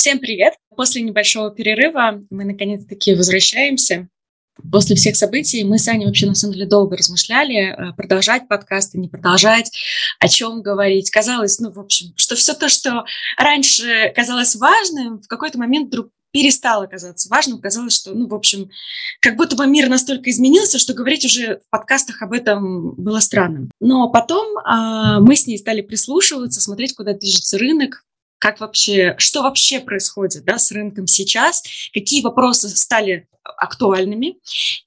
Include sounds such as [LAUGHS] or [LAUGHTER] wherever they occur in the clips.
Всем привет! После небольшого перерыва мы наконец-таки возвращаемся. После всех событий мы с Аней вообще на самом деле долго размышляли, э, продолжать подкасты, не продолжать, о чем говорить. Казалось, ну, в общем, что все то, что раньше казалось важным, в какой-то момент вдруг перестало казаться важным. Казалось, что, ну, в общем, как будто бы мир настолько изменился, что говорить уже в подкастах об этом было странным. Но потом э, мы с ней стали прислушиваться, смотреть, куда движется рынок, как вообще, что вообще происходит да, с рынком сейчас, какие вопросы стали актуальными.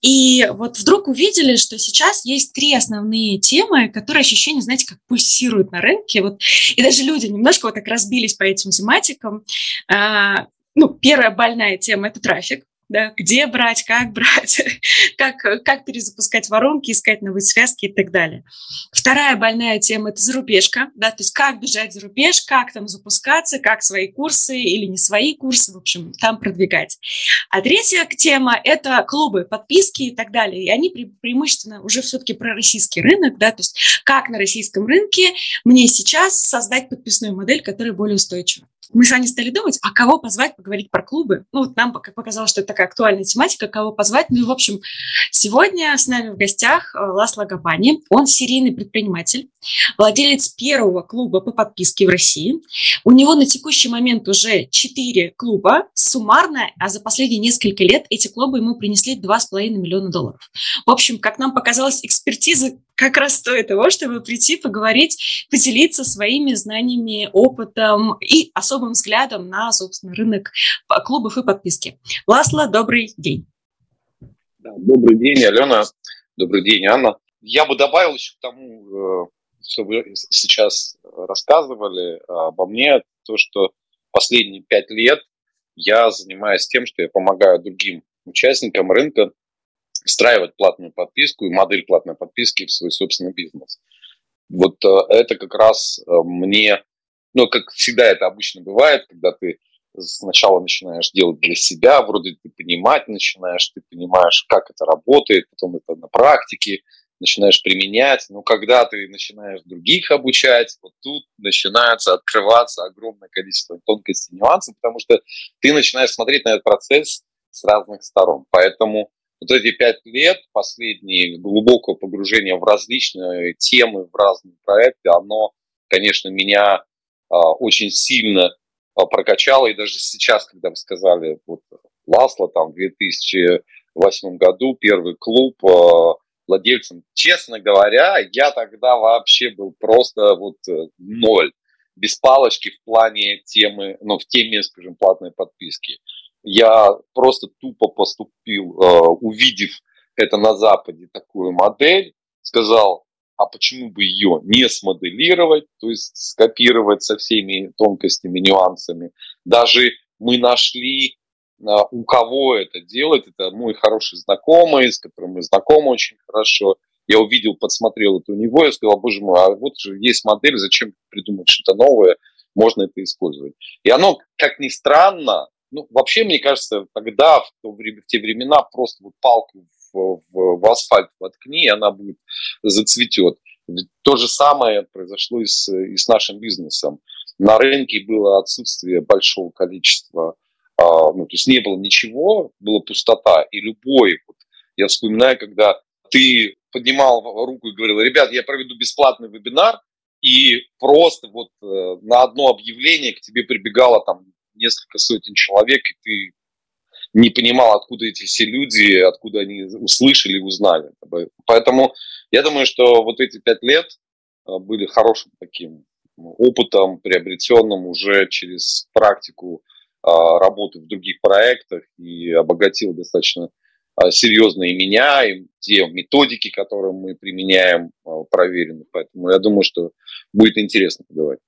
И вот вдруг увидели, что сейчас есть три основные темы, которые ощущение, знаете, как пульсируют на рынке. Вот, и даже люди немножко вот так разбились по этим тематикам. А, ну, первая больная тема – это трафик да, где брать, как брать, [LAUGHS] как, как перезапускать воронки, искать новые связки и так далее. Вторая больная тема – это зарубежка, да, то есть как бежать за рубеж, как там запускаться, как свои курсы или не свои курсы, в общем, там продвигать. А третья тема – это клубы, подписки и так далее. И они пре преимущественно уже все-таки про российский рынок, да, то есть как на российском рынке мне сейчас создать подписную модель, которая более устойчива мы с вами стали думать, а кого позвать поговорить про клубы. Ну, вот нам показалось, что это такая актуальная тематика, кого позвать. Ну, в общем, сегодня с нами в гостях э, Ласло Габани. Он серийный предприниматель, владелец первого клуба по подписке в России. У него на текущий момент уже четыре клуба суммарно, а за последние несколько лет эти клубы ему принесли 2,5 миллиона долларов. В общем, как нам показалось, экспертиза как раз стоит того, чтобы прийти, поговорить, поделиться своими знаниями, опытом и особым взглядом на, собственно, рынок клубов и подписки. Ласло, добрый день. Добрый день, Алена. Добрый день, Анна. Я бы добавил еще к тому, э, что вы сейчас рассказывали обо мне, то, что последние пять лет я занимаюсь тем, что я помогаю другим участникам рынка встраивать платную подписку и модель платной подписки в свой собственный бизнес. Вот э, это как раз э, мне, ну, как всегда это обычно бывает, когда ты сначала начинаешь делать для себя, вроде ты понимать начинаешь, ты понимаешь, как это работает, потом это на практике начинаешь применять, но когда ты начинаешь других обучать, вот тут начинается открываться огромное количество тонкостей, нюансов, потому что ты начинаешь смотреть на этот процесс с разных сторон. Поэтому вот эти пять лет, последние глубокого погружения в различные темы, в разные проекты, оно, конечно, меня а, очень сильно а, прокачало. И даже сейчас, когда вы сказали, вот Ласло там в 2008 году, первый клуб а, владельцем, честно говоря, я тогда вообще был просто вот э, ноль. Без палочки в плане темы, ну, в теме, скажем, платной подписки я просто тупо поступил, э, увидев это на Западе, такую модель, сказал, а почему бы ее не смоделировать, то есть скопировать со всеми тонкостями, нюансами. Даже мы нашли, э, у кого это делать, это мой хороший знакомый, с которым мы знакомы очень хорошо. Я увидел, подсмотрел это у него, я сказал, боже мой, а вот же есть модель, зачем придумать что-то новое, можно это использовать. И оно, как ни странно, ну, вообще, мне кажется, тогда, в, то время, в те времена, просто вот палку в, в, в асфальт воткни, и она будет зацветет. То же самое произошло и с, и с нашим бизнесом. На рынке было отсутствие большого количества, а, ну, то есть не было ничего, была пустота. И любой, вот, я вспоминаю, когда ты поднимал руку и говорил, ребят, я проведу бесплатный вебинар, и просто вот э, на одно объявление к тебе прибегало там несколько сотен человек, и ты не понимал, откуда эти все люди, откуда они услышали и узнали. Поэтому я думаю, что вот эти пять лет э, были хорошим таким опытом, приобретенным уже через практику э, работы в других проектах и обогатил достаточно э, серьезно и меня, и те методики, которые мы применяем, проверены. Поэтому я думаю, что будет интересно поговорить.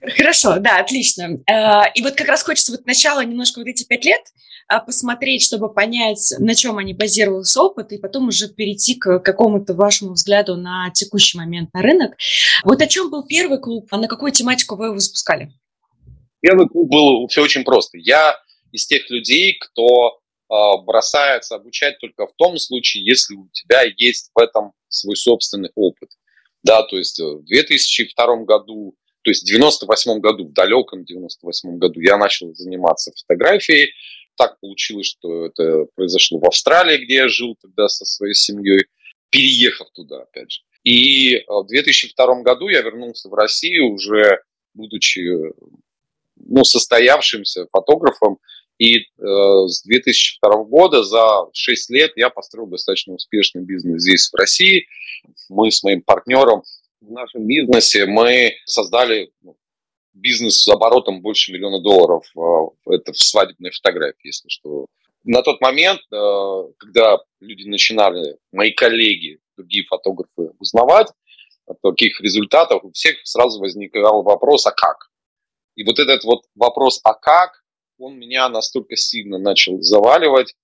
Хорошо, да, отлично. Э, и вот как раз хочется вот начало немножко вот эти пять лет а, посмотреть, чтобы понять, на чем они базировался опыт, и потом уже перейти к какому-то вашему взгляду на текущий момент на рынок. Вот о чем был первый клуб, а на какую тематику вы его запускали? Первый клуб был все очень просто. Я из тех людей, кто а, бросается обучать только в том случае, если у тебя есть в этом свой собственный опыт. Да, то есть в 2002 году То есть в 98 году, в далеком 98 году я начал заниматься фотографией. Так получилось, что это произошло в Австралии, где я жил тогда со своей семьей, переехав туда, опять же. И в 2002 году я вернулся в Россию уже будучи ну, состоявшимся фотографом. И э, с 2002 года за 6 лет я построил достаточно успешный бизнес здесь, в России. Мы с моим партнером в нашем бизнесе мы создали ну, бизнес с оборотом больше миллиона долларов. Э, это в свадебной фотографии, если что. На тот момент, э, когда люди начинали, мои коллеги, другие фотографы, узнавать о таких результатах, у всех сразу возникал вопрос, а как? И вот этот вот вопрос «а как?» он меня настолько сильно начал заваливать.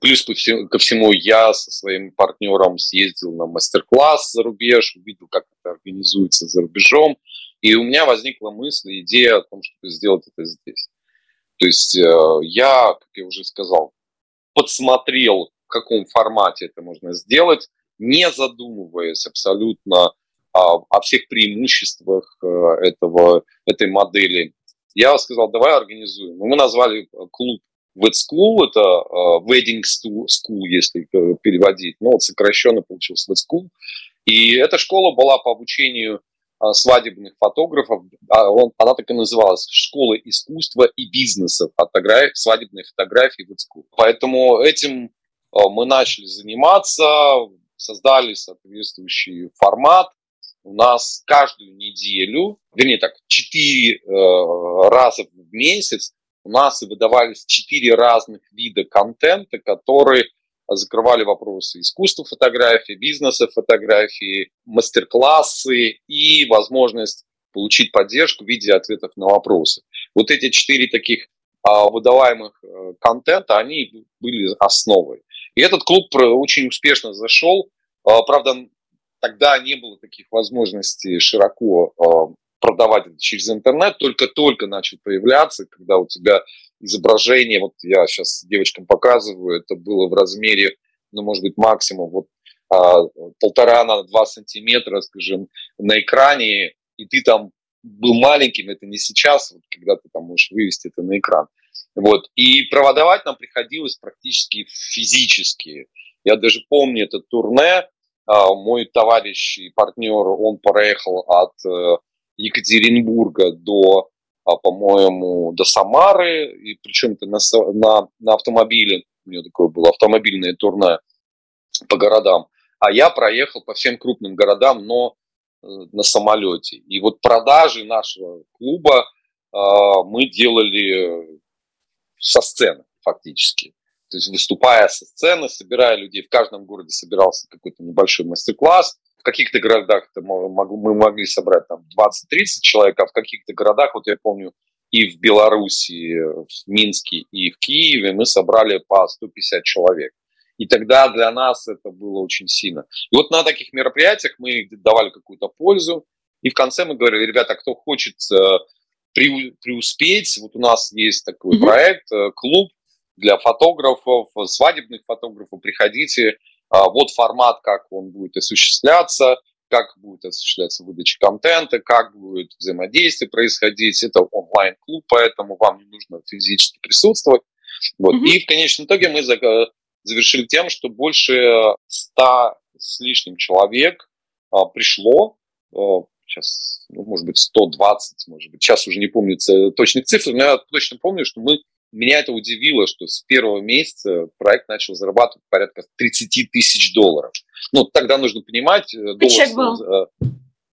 Плюс ко всему я со своим партнером съездил на мастер-класс за рубеж, увидел, как это организуется за рубежом. И у меня возникла мысль, идея о том, чтобы сделать это здесь. То есть э, я, как я уже сказал, подсмотрел, в каком формате это можно сделать, не задумываясь абсолютно о, о всех преимуществах э, этого, этой модели. Я сказал, давай организуем. Мы назвали э, клуб Wed School, это uh, Wedding School, если переводить, но вот сокращенно получился Wed School. И эта школа была по обучению uh, свадебных фотографов, а он, она так и называлась, Школа искусства и бизнеса фотографии, свадебной фотографии Wed School. Поэтому этим мы начали заниматься, создали соответствующий формат, у нас каждую неделю, вернее так, четыре э, раза в месяц у нас и выдавались четыре разных вида контента, которые закрывали вопросы искусства фотографии, бизнеса фотографии, мастер-классы и возможность получить поддержку в виде ответов на вопросы. Вот эти четыре таких а, выдаваемых э, контента, они были основой. И этот клуб очень успешно зашел. А, правда, тогда не было таких возможностей широко э, продавать это через интернет, только-только начал появляться, когда у тебя изображение, вот я сейчас девочкам показываю, это было в размере, ну, может быть, максимум вот а, полтора на два сантиметра, скажем, на экране, и ты там был маленьким, это не сейчас, вот, когда ты там можешь вывести это на экран. Вот. И продавать нам приходилось практически физически. Я даже помню это турне, а, мой товарищ и партнер, он проехал от э, Екатеринбурга до, а, по-моему, до Самары, и причем это на, на, на автомобиле, у него такое было автомобильное турне по городам, а я проехал по всем крупным городам, но э, на самолете. И вот продажи нашего клуба э, мы делали со сцены фактически. То есть выступая со сцены, собирая людей, в каждом городе собирался какой-то небольшой мастер-класс. В каких-то городах мы могли собрать там 20-30 человек, а в каких-то городах, вот я помню, и в Беларуси, в Минске, и в Киеве мы собрали по 150 человек. И тогда для нас это было очень сильно. И вот на таких мероприятиях мы давали какую-то пользу. И в конце мы говорили, ребята, кто хочет э, преуспеть, вот у нас есть такой mm-hmm. проект, э, клуб, для фотографов, свадебных фотографов, приходите. А, вот формат, как он будет осуществляться, как будет осуществляться выдача контента, как будет взаимодействие происходить. Это онлайн-клуб, поэтому вам не нужно физически присутствовать. Вот. Mm-hmm. И в конечном итоге мы завершили тем, что больше ста с лишним человек а, пришло. А, сейчас, ну, может быть, 120, может быть. Сейчас уже не помню точных цифр, но я точно помню, что мы меня это удивило, что с первого месяца проект начал зарабатывать порядка 30 тысяч долларов. Ну, тогда нужно понимать... Э, доллар, был? 3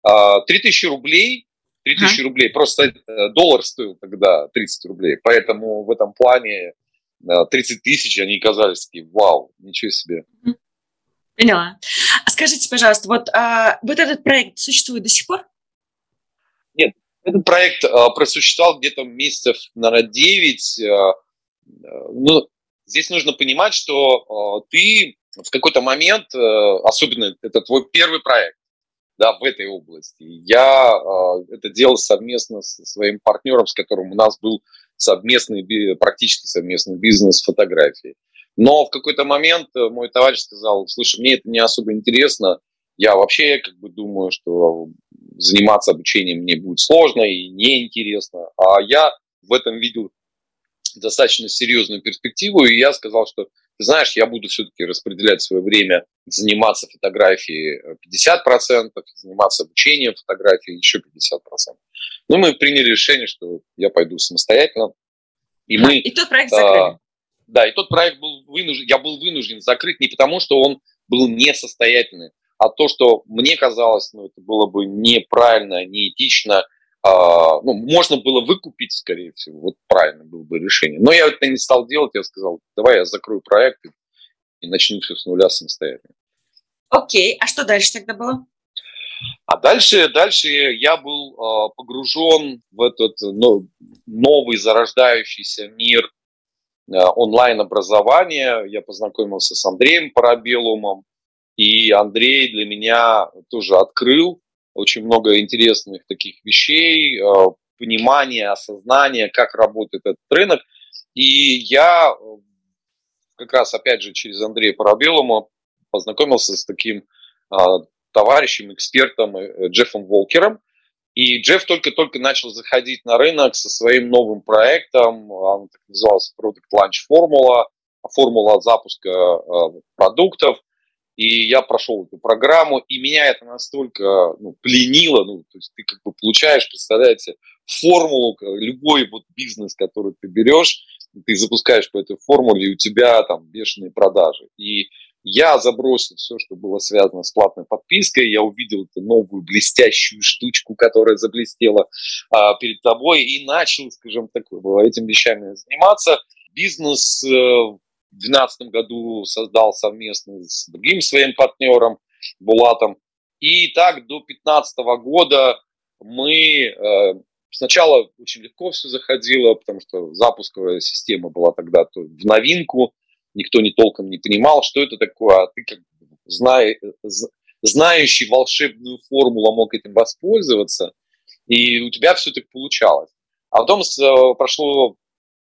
а, тысячи рублей, 3 тысячи а? рублей, просто э, доллар стоил тогда 30 рублей, поэтому в этом плане 30 э, тысяч, они казались такие, вау, ничего себе. Поняла. А скажите, пожалуйста, вот, а, вот этот проект существует до сих пор? Этот проект э, просуществовал где-то месяцев, наверное, 9. Э, э, ну, здесь нужно понимать, что ты в какой-то момент, особенно это твой первый проект, да, в этой области. Я это делал совместно со своим партнером, с которым у нас был совместный, практически совместный бизнес фотографии. Но в какой-то момент мой товарищ сказал, слушай, мне это не особо интересно, я вообще как бы думаю, что заниматься обучением мне будет сложно и неинтересно. А я в этом видел достаточно серьезную перспективу, и я сказал, что, ты знаешь, я буду все-таки распределять свое время, заниматься фотографией 50%, заниматься обучением фотографии еще 50%. Ну, мы приняли решение, что я пойду самостоятельно. И, мы, и тот проект закрыли. А, да, и тот проект был вынужден, я был вынужден закрыть не потому, что он был несостоятельный, а то, что мне казалось, ну, это было бы неправильно, неэтично, а, ну, можно было выкупить, скорее всего, вот правильно было бы решение. Но я это не стал делать, я сказал, давай я закрою проект и, начну все с нуля самостоятельно. Окей, а что дальше тогда было? А дальше, дальше я был э, погружен в этот ну, новый зарождающийся мир э, онлайн-образования. Я познакомился с Андреем Парабеллумом, и Андрей для меня тоже открыл очень много интересных таких вещей, э, понимания, осознания, как работает этот рынок. И я э, как раз, опять же, через Андрея Парабеллума познакомился с таким э, товарищем, экспертом Джеффом Волкером. И Джефф только-только начал заходить на рынок со своим новым проектом, он так назывался Product Launch Formula, формула запуска продуктов. И я прошел эту программу, и меня это настолько ну, пленило, ну, то есть ты как бы получаешь, представляете, формулу, любой вот бизнес, который ты берешь, ты запускаешь по этой формуле, и у тебя там бешеные продажи. И я забросил все, что было связано с платной подпиской, я увидел эту новую блестящую штучку, которая заблестела а, перед тобой, и начал, скажем так, этим вещами заниматься. Бизнес э, 2012 году создал совместно с другим своим партнером Булатом. И так до 2015 года мы э, сначала очень легко все заходило, потому что запусковая система была тогда в новинку, никто не толком не понимал, что это такое, а ты как знай, знающий волшебную формулу мог этим воспользоваться, и у тебя все так получалось. А потом э, прошло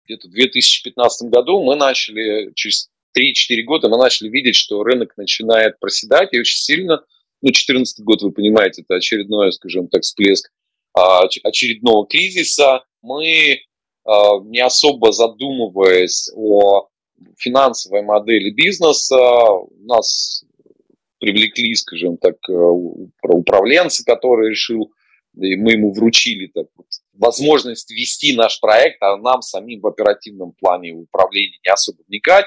где-то в 2015 году мы начали, через 3-4 года мы начали видеть, что рынок начинает проседать и очень сильно, ну, 2014 год, вы понимаете, это очередной, скажем так, всплеск а, очередного кризиса. Мы, а, не особо задумываясь о финансовой модели бизнеса, нас привлекли, скажем так, э, управленцы, который решил и мы ему вручили так вот, возможность вести наш проект, а нам самим в оперативном плане управления не особо вникать.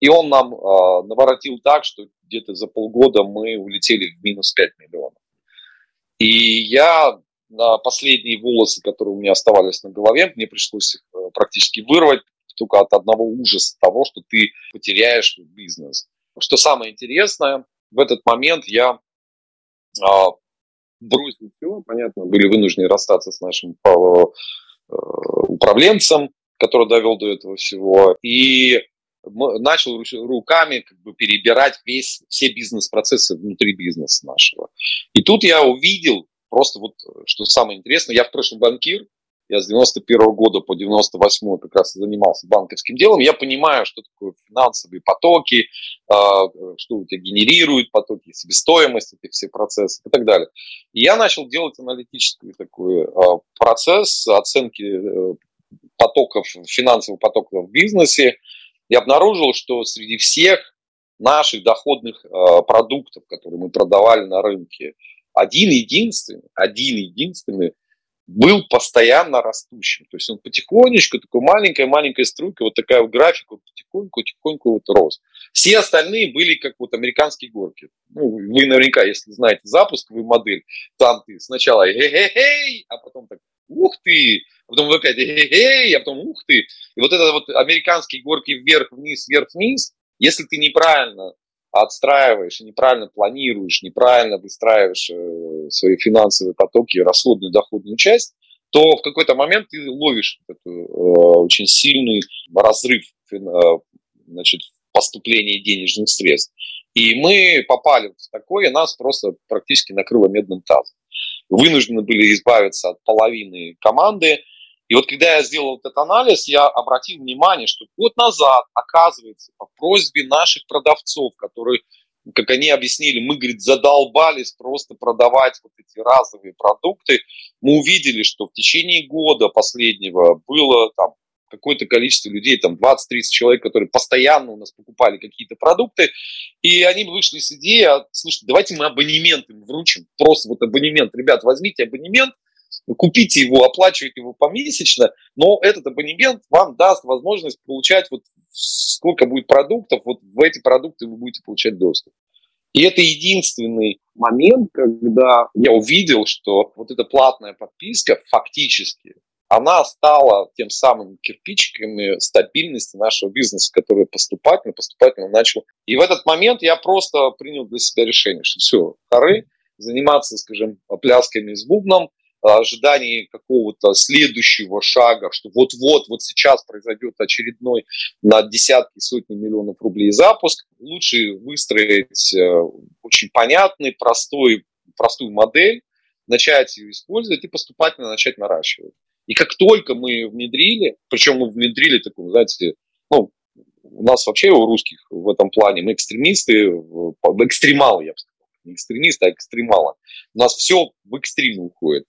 И он нам э, наворотил так, что где-то за полгода мы улетели в минус 5 миллионов. И я на последние волосы, которые у меня оставались на голове, мне пришлось их э, практически вырвать только от одного ужаса того, что ты потеряешь бизнес. Что самое интересное, в этот момент я а, бросили все, понятно, были вынуждены расстаться с нашим э, управленцем, который довел до этого всего, и начал руками как бы перебирать весь, все бизнес-процессы внутри бизнеса нашего. И тут я увидел просто вот, что самое интересное, я в прошлом банкир, я с 91 -го года по 98 как раз занимался банковским делом. Я понимаю, что такое финансовые потоки, а, что у тебя генерируют потоки, себестоимость этих всех процессов и так далее. И я начал делать аналитический такой а, процесс оценки э, потоков, финансовых потоков в бизнесе. И обнаружил, что среди всех наших доходных а, продуктов, которые мы продавали на рынке, один единственный, один единственный был постоянно растущим. То есть он потихонечку, такой маленькая-маленькая струйка, вот такая вот графика, потихоньку-потихоньку вот рос. Все остальные были как вот американские горки. Ну, вы наверняка, если знаете запусковую модель, там ты сначала хе-хе-хей, а потом так ух ты, а потом опять хе-хей, а потом ух ты. И вот это вот американские горки вверх-вниз, вверх-вниз, если ты неправильно отстраиваешь, неправильно планируешь, неправильно выстраиваешь э, свои финансовые потоки, расходную, доходную часть, то в какой-то момент ты ловишь эту, э, очень сильный разрыв э, значит, поступления денежных средств. И мы попали в такое, нас просто практически накрыло медным тазом. Вынуждены были избавиться от половины команды, и вот когда я сделал этот анализ, я обратил внимание, что год назад, оказывается, по просьбе наших продавцов, которые как они объяснили, мы, говорит, задолбались просто продавать вот эти разовые продукты. Мы увидели, что в течение года последнего было там какое-то количество людей, там 20-30 человек, которые постоянно у нас покупали какие-то продукты, и они вышли с идеей, а, слушайте, давайте мы абонемент им вручим, просто вот абонемент, ребят, возьмите абонемент, купите его, оплачивайте его помесячно, но этот абонемент вам даст возможность получать вот сколько будет продуктов, вот в эти продукты вы будете получать доступ. И это единственный момент, когда я увидел, что вот эта платная подписка фактически она стала тем самым кирпичиками стабильности нашего бизнеса, который поступательно, поступательно начал. И в этот момент я просто принял для себя решение, что все, хоры, заниматься, скажем, плясками с бубном, ожидании какого-то следующего шага, что вот-вот, вот сейчас произойдет очередной на десятки, сотни миллионов рублей запуск, лучше выстроить э, очень понятный, простой, простую модель, начать ее использовать и поступательно начать наращивать. И как только мы внедрили, причем мы внедрили такую, знаете, ну, у нас вообще у русских в этом плане, мы экстремисты, экстремалы, я бы сказал, не экстремисты, а экстремалы. У нас все в экстрим уходит.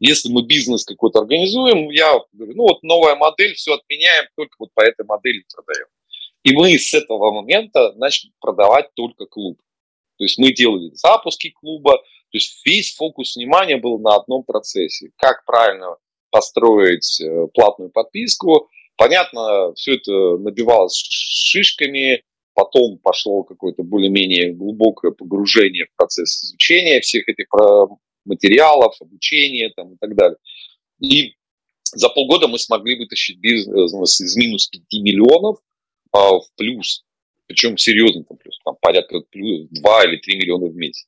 Если мы бизнес какой-то организуем, я говорю, ну вот новая модель, все отменяем, только вот по этой модели продаем. И мы с этого момента начали продавать только клуб. То есть мы делали запуски клуба, то есть весь фокус внимания был на одном процессе. Как правильно построить э, платную подписку. Понятно, все это набивалось шишками, потом пошло какое-то более-менее глубокое погружение в процесс изучения всех этих материалов, обучения там, и так далее. И за полгода мы смогли вытащить бизнес из минус 5 миллионов а, в плюс. Причем серьезно, там, плюс, там порядка плюс 2 или 3 миллиона в месяц.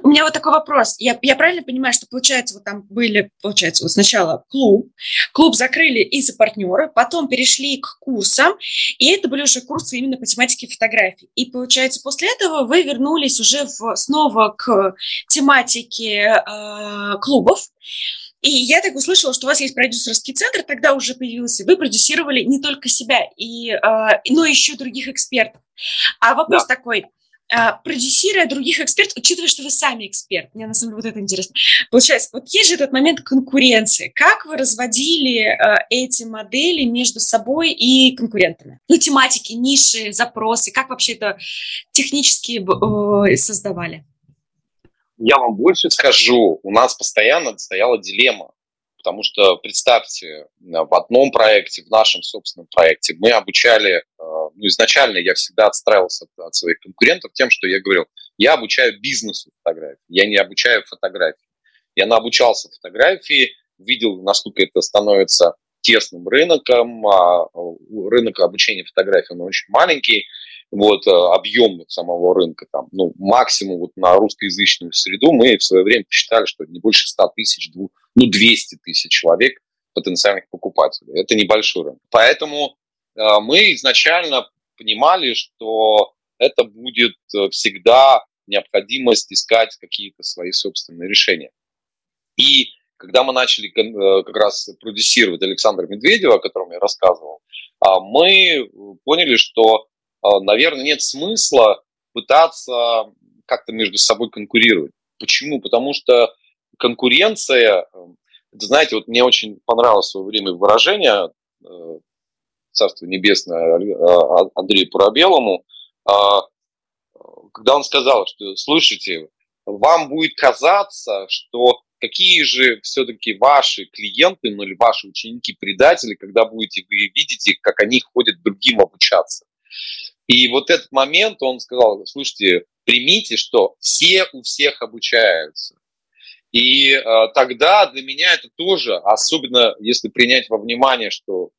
У меня вот такой вопрос. Я, я правильно понимаю, что, получается, вот там были, получается, вот сначала клуб, клуб закрыли из-за партнера, потом перешли к курсам, и это были уже курсы именно по тематике фотографий. И, получается, после этого вы вернулись уже в, снова к тематике э, клубов, и я так услышала, что у вас есть продюсерский центр, тогда уже появился. Вы продюсировали не только себя, и, э, но еще других экспертов. А вопрос да. такой, продюсируя других экспертов, учитывая, что вы сами эксперт. Мне на самом деле вот это интересно. Получается, вот есть же этот момент конкуренции. Как вы разводили э, эти модели между собой и конкурентами? Ну, тематики, ниши, запросы, как вообще это технически э, создавали? Я вам больше скажу. У нас постоянно стояла дилемма. Потому что, представьте, в одном проекте, в нашем собственном проекте, мы обучали ну, изначально я всегда отстраивался от, от своих конкурентов тем, что я говорил, я обучаю бизнесу фотографии, я не обучаю фотографии. Я наобучался фотографии, видел, насколько это становится тесным рынком, а рынок обучения фотографии, он очень маленький, вот, э, объем самого рынка, там, ну, максимум вот на русскоязычную среду мы в свое время посчитали, что не больше 100 тысяч, ну, 200 тысяч человек потенциальных покупателей. Это небольшой рынок. Поэтому Э, мы изначально понимали, что это будет э, всегда необходимость искать какие-то свои собственные решения. И когда мы начали как раз продюсировать Александра Медведева, о котором я рассказывал, а, мы поняли, что, наверное, нет смысла пытаться как-то между собой конкурировать. Почему? Потому что конкуренция, это, знаете, вот мне очень понравилось в свое время выражение Царство Небесное а, Андрею Парабелому, когда он сказал, что, слушайте, вам будет казаться, что какие же все-таки ваши клиенты, ну или ваши ученики-предатели, когда будете вы видите, как они ходят другим обучаться. И вот этот момент он сказал, слушайте, примите, что все у всех обучаются. И э, тогда для меня это тоже, особенно если принять во внимание, что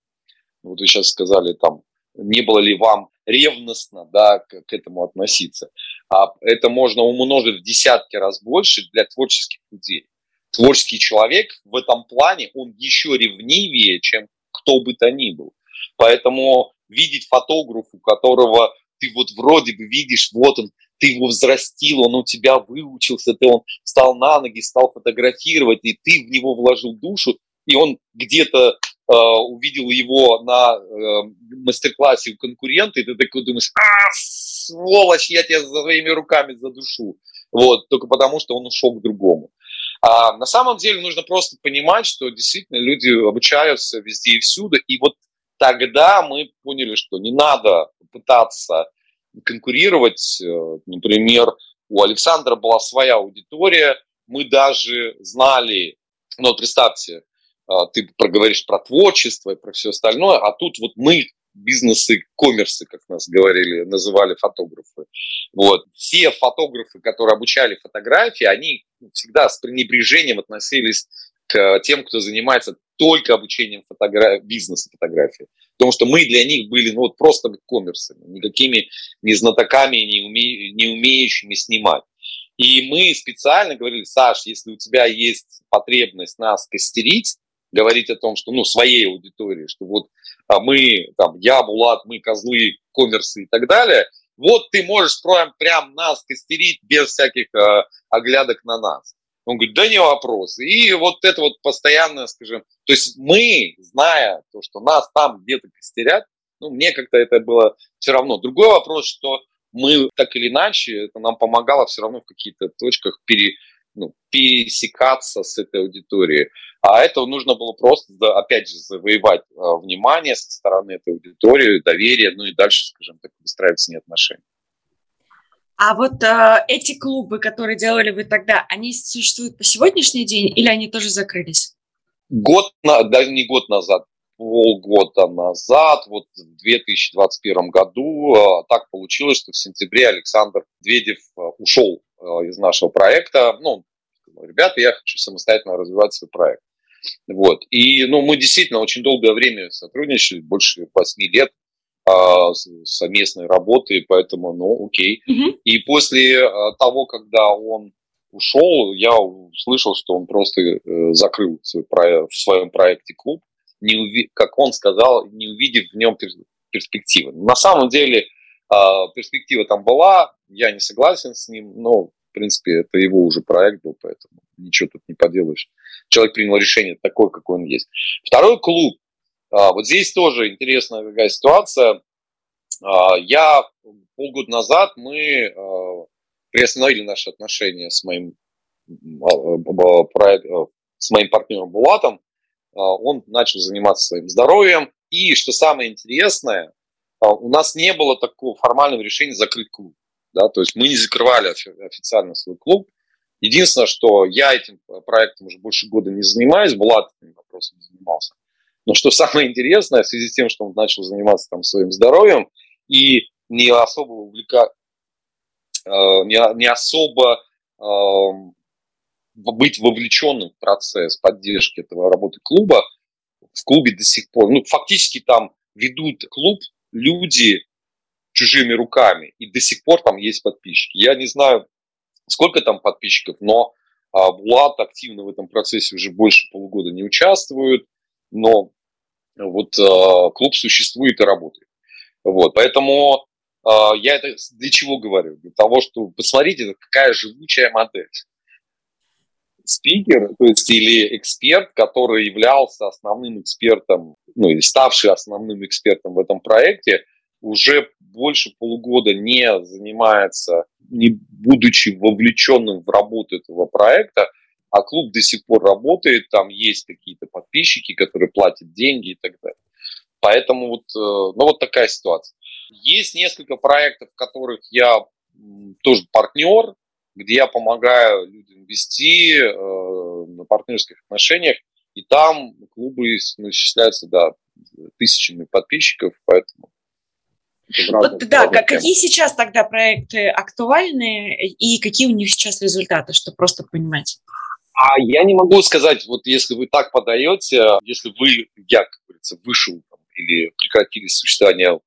вот вы сейчас сказали, там, не было ли вам ревностно да, к, к этому относиться. А это можно умножить в десятки раз больше для творческих людей. Творческий человек в этом плане, он еще ревнивее, чем кто бы то ни был. Поэтому видеть фотографа, у которого ты вот вроде бы видишь, вот он, ты его взрастил, он у тебя выучился, ты он встал на ноги, стал фотографировать, и ты в него вложил душу, и он где-то увидел его на э, мастер-классе у конкурента, и ты такой думаешь, а, сволочь, я тебя своими руками задушу. Вот, только потому, что он ушел к другому. А на самом деле нужно просто понимать, что действительно люди обучаются везде и всюду, и вот тогда мы поняли, что не надо пытаться конкурировать. Э, например, у Александра была своя аудитория, мы даже знали, ну, представьте, э, ты проговоришь про творчество и про все остальное, а тут вот мы бизнесы, коммерсы, как нас говорили, называли фотографы. Вот. Все фотографы, которые обучали фотографии, они всегда с пренебрежением относились к тем, кто занимается только обучением фотографии, бизнеса фотографии. Потому что мы для них были ну, вот просто коммерсами, никакими не знатоками, не, уме, не умеющими снимать. И мы специально говорили, Саш, если у тебя есть потребность нас костерить, говорить о том, что, ну, своей аудитории, что вот а мы, там, я, Булат, мы козлы, коммерсы и так далее, вот ты можешь прям, прям нас костерить без всяких э, оглядок на нас. Он говорит, да не вопрос. И вот это вот постоянно, скажем, то есть мы, зная то, что нас там где-то костерят, ну, мне как-то это было все равно. Другой вопрос, что мы так или иначе, это нам помогало все равно в каких-то точках пере, ну, пересекаться с этой аудиторией. А это нужно было просто, опять же, завоевать а, внимание со стороны этой аудитории, доверие, ну и дальше, скажем так, выстраивать с ней отношения. А вот э, эти клубы, которые делали вы тогда, они существуют по сегодняшний день или они тоже закрылись? Год, даже не год назад, полгода назад, вот в 2021 году, э, так получилось, что в сентябре Александр Медведев э, ушел э, из нашего проекта. Ну, ребята, я хочу самостоятельно развивать свой проект. Вот. И ну, мы действительно очень долгое время сотрудничали, больше 8 лет совместной работы, поэтому, ну, окей. Угу. И после а, того, когда он ушел, я услышал, что он просто э, закрыл свой проект, в своем проекте клуб, не уви... как он сказал, не увидев в нем перспективы. На самом деле а, перспектива там была, я не согласен с ним, но, в принципе, это его уже проект был, поэтому ничего тут не поделаешь. Человек принял решение такое, какое он есть. Второй клуб, а, вот здесь тоже интересная какая ситуация. А, я полгода назад мы а, приостановили наши отношения с моим, с моим партнером Булатом. Он начал заниматься своим здоровьем. И что самое интересное, у нас не было такого формального решения закрыть клуб. Да? То есть мы не закрывали официально свой клуб. Единственное, что я этим проектом уже больше года не занимаюсь, Булат этим вопросом не занимался. Но что самое интересное, в связи с тем, что он начал заниматься там своим здоровьем и не особо увлека... Э, не, не особо э, быть вовлеченным в процесс поддержки этого работы клуба, в клубе до сих пор, ну, фактически там ведут клуб люди чужими руками, и до сих пор там есть подписчики. Я не знаю, сколько там подписчиков, но а, Булат активно в этом процессе уже больше полугода не участвует, но вот э, клуб существует и работает. Вот, поэтому э, я это для чего говорю? Для того, что посмотрите, какая живучая модель. Спикер, то есть или эксперт, который являлся основным экспертом, ну или ставший основным экспертом в этом проекте, уже больше полугода не занимается, не будучи вовлеченным в работу этого проекта, а клуб до сих пор работает, там есть какие-то подписчики, которые платят деньги и так далее. Поэтому вот, э, ну, вот такая ситуация. Есть несколько проектов, в которых я тоже партнер, где я помогаю людям вести э, на партнерских отношениях, и там клубы исчисляются, да, тысячами подписчиков, поэтому вот, да, как, какие сейчас тогда проекты актуальны и какие у них сейчас результаты, чтобы просто понимать? А я не могу сказать, вот если вы так подаете, если вы, я, как говорится, вышел там, или прекратили существование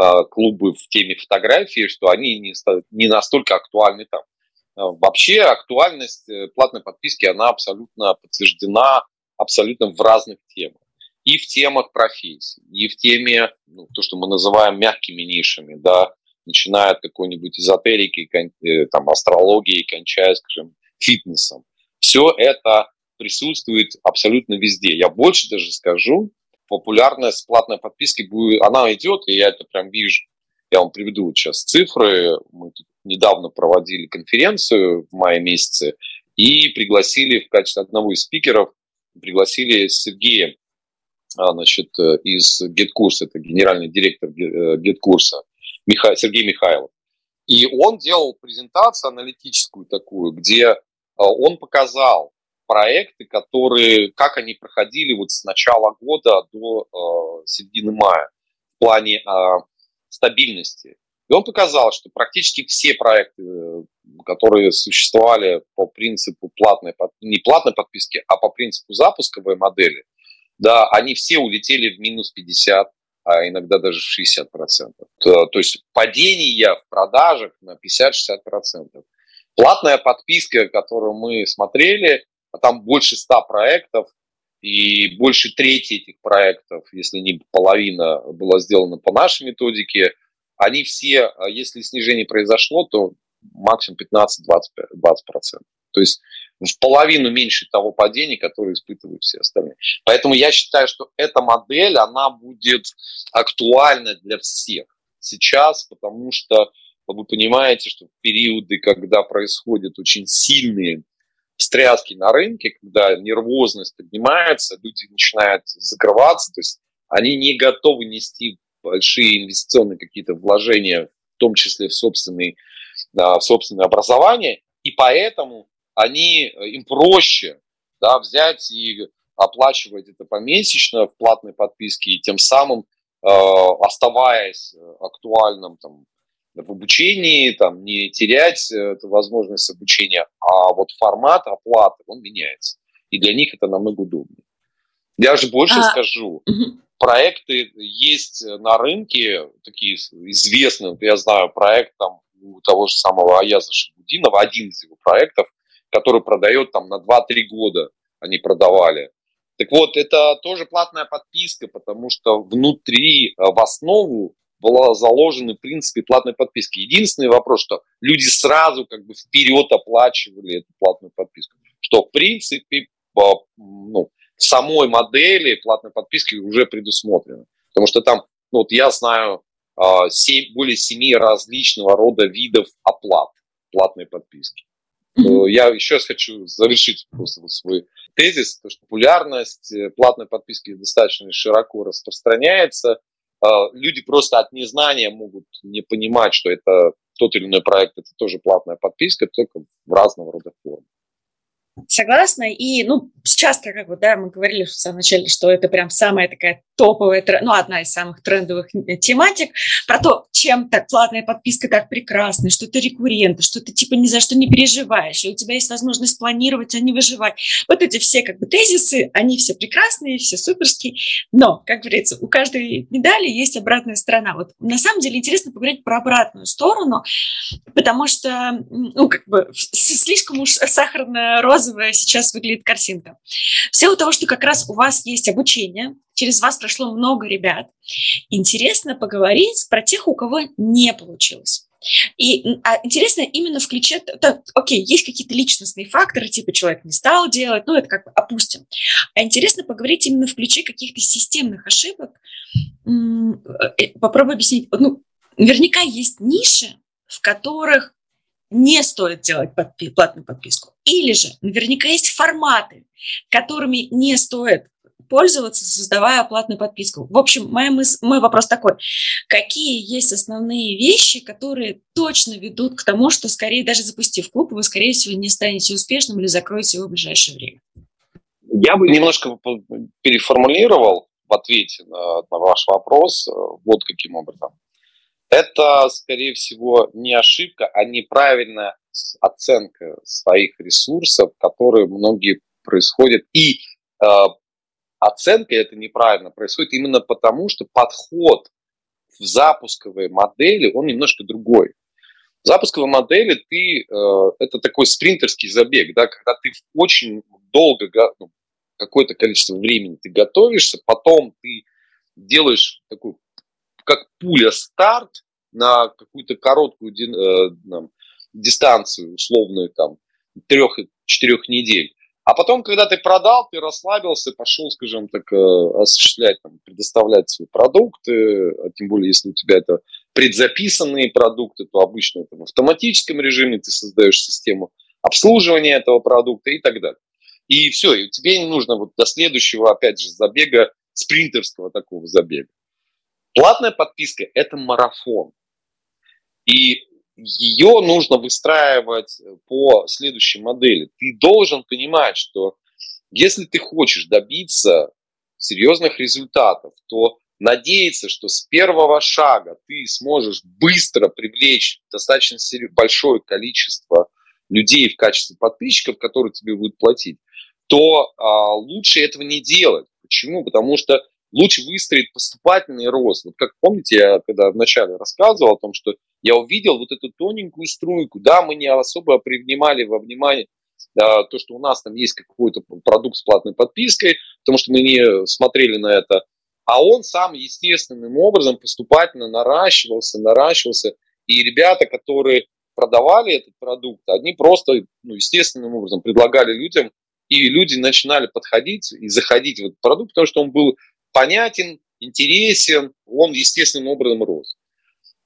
э, клубы в теме фотографии, что они не, не настолько актуальны там. А, вообще актуальность э, платной подписки, она абсолютно подтверждена абсолютно в разных темах. И в темах профессий, и в теме, ну, то, что мы называем мягкими нишами, да, начиная от какой-нибудь эзотерики, э, там, астрологии, кончая, скажем, фитнесом. Все это присутствует абсолютно везде. Я больше даже скажу, популярность платной подписки будет, она идет, и я это прям вижу. Я вам приведу сейчас цифры. Мы тут недавно проводили конференцию в мае месяце и пригласили в качестве одного из спикеров, пригласили Сергея а, значит, из GetCourse, это генеральный директор GetCourse, Миха... Сергей Михайлов. И он делал презентацию аналитическую такую, где он показал проекты, которые, как они проходили вот с начала года до э, середины мая в плане э, стабильности. И он показал, что практически все проекты, которые существовали по принципу платной, не платной подписки, а по принципу запусковой модели, да, они все улетели в минус 50, а иногда даже 60%. То, то есть падение в продажах на 50-60%. Платная подписка, которую мы смотрели, а там больше 100 проектов, и больше трети этих проектов, если не половина, было сделано по нашей методике. Они все, а если снижение произошло, то максимум 15-20%. 20%. То есть в половину меньше того падения, которое испытывают все остальные. Поэтому я считаю, что эта модель, она будет актуальна для всех сейчас, потому что вы понимаете, что в периоды, когда происходят очень сильные встряски на рынке, когда нервозность поднимается, люди начинают закрываться, то есть они не готовы нести большие инвестиционные какие-то вложения, в том числе в, собственный, в собственное образование, и поэтому они, им проще да, взять и оплачивать это помесячно в платной подписке, и тем самым э, оставаясь актуальным там, в обучении, там, не терять э, эту возможность обучения, а вот формат оплаты, он меняется. И для них это намного удобнее. Я же больше а, скажу, угу. проекты есть на рынке, такие известные, я знаю проект там у того же самого Аяза Шабудинова, один из его проектов, который продает там на 2-3 года они продавали. Так вот, это тоже платная подписка, потому что внутри, э, в основу была заложена, в принципе, платной подписки. Единственный вопрос, что люди сразу как бы вперед оплачивали эту платную подписку, что, в принципе, ну, в самой модели платной подписки уже предусмотрено. Потому что там, ну, вот я знаю, 7, а, более 7 различного рода видов оплат платной подписки. Mm-hmm. Я еще раз хочу завершить просто вот свой тезис, то, что популярность э, платной подписки достаточно широко распространяется. А, люди просто от незнания могут не понимать, что это тот или иной проект, это тоже платная подписка, только в разного рода формах. Согласна. И, ну, часто, как бы, да, мы говорили в самом начале, что это прям самая такая топовая, ну, одна из самых трендовых э, тематик, про то, чем так платная подписка так прекрасна, что это рекурренты, что ты, типа, ни за что не переживаешь, и у тебя есть возможность планировать, а не выживать. Вот эти все, как бы, тезисы, они все прекрасные, все суперские, но, как говорится, у каждой медали есть обратная сторона. Вот, на самом деле, интересно поговорить про обратную сторону, потому что, ну, как бы, слишком уж сахарно-розовая розовая сейчас выглядит картинка. В силу того, что как раз у вас есть обучение, через вас прошло много ребят, интересно поговорить про тех, у кого не получилось. И а интересно именно в ключе, окей, есть какие-то личностные факторы, типа человек не стал делать, ну это как бы опустим. А интересно поговорить именно в ключе каких-то системных ошибок. Э, попробую объяснить. Ну, наверняка есть ниши, в которых не стоит делать подпи- платную подписку. Или же наверняка есть форматы, которыми не стоит пользоваться, создавая платную подписку. В общем, мой, мыс- мой вопрос такой. Какие есть основные вещи, которые точно ведут к тому, что скорее даже запустив клуб, вы, скорее всего, не станете успешным или закроете его в ближайшее время? Я бы немножко переформулировал в ответе на, на ваш вопрос э, вот каким образом. Это, скорее всего, не ошибка, а неправильная оценка своих ресурсов, которые многие происходят. И э, оценка это неправильно происходит именно потому, что подход в запусковой модели, он немножко другой. В запусковой модели ты, э, это такой спринтерский забег, да, когда ты очень долго, ну, какое-то количество времени ты готовишься, потом ты делаешь такую как пуля старт на какую-то короткую э, там, дистанцию, условную там трех-четырех недель. А потом, когда ты продал, ты расслабился, пошел, скажем так, э, осуществлять, там, предоставлять свои продукты, а тем более, если у тебя это предзаписанные продукты, то обычно это в автоматическом режиме ты создаешь систему обслуживания этого продукта и так далее. И все, и тебе не нужно вот до следующего, опять же, забега, спринтерского такого забега. Платная подписка – это марафон. И ее нужно выстраивать по следующей модели. Ты должен понимать, что если ты хочешь добиться серьезных результатов, то надеяться, что с первого шага ты сможешь быстро привлечь достаточно большое количество людей в качестве подписчиков, которые тебе будут платить, то а, лучше этого не делать. Почему? Потому что лучше выстроить поступательный рост. Вот как помните, я когда вначале рассказывал о том, что я увидел вот эту тоненькую струйку, да, мы не особо привнимали во внимание а, то, что у нас там есть какой-то продукт с платной подпиской, потому что мы не смотрели на это, а он сам естественным образом поступательно наращивался, наращивался, и ребята, которые продавали этот продукт, они просто ну, естественным образом предлагали людям, и люди начинали подходить и заходить в этот продукт, потому что он был понятен, интересен, он естественным образом рос.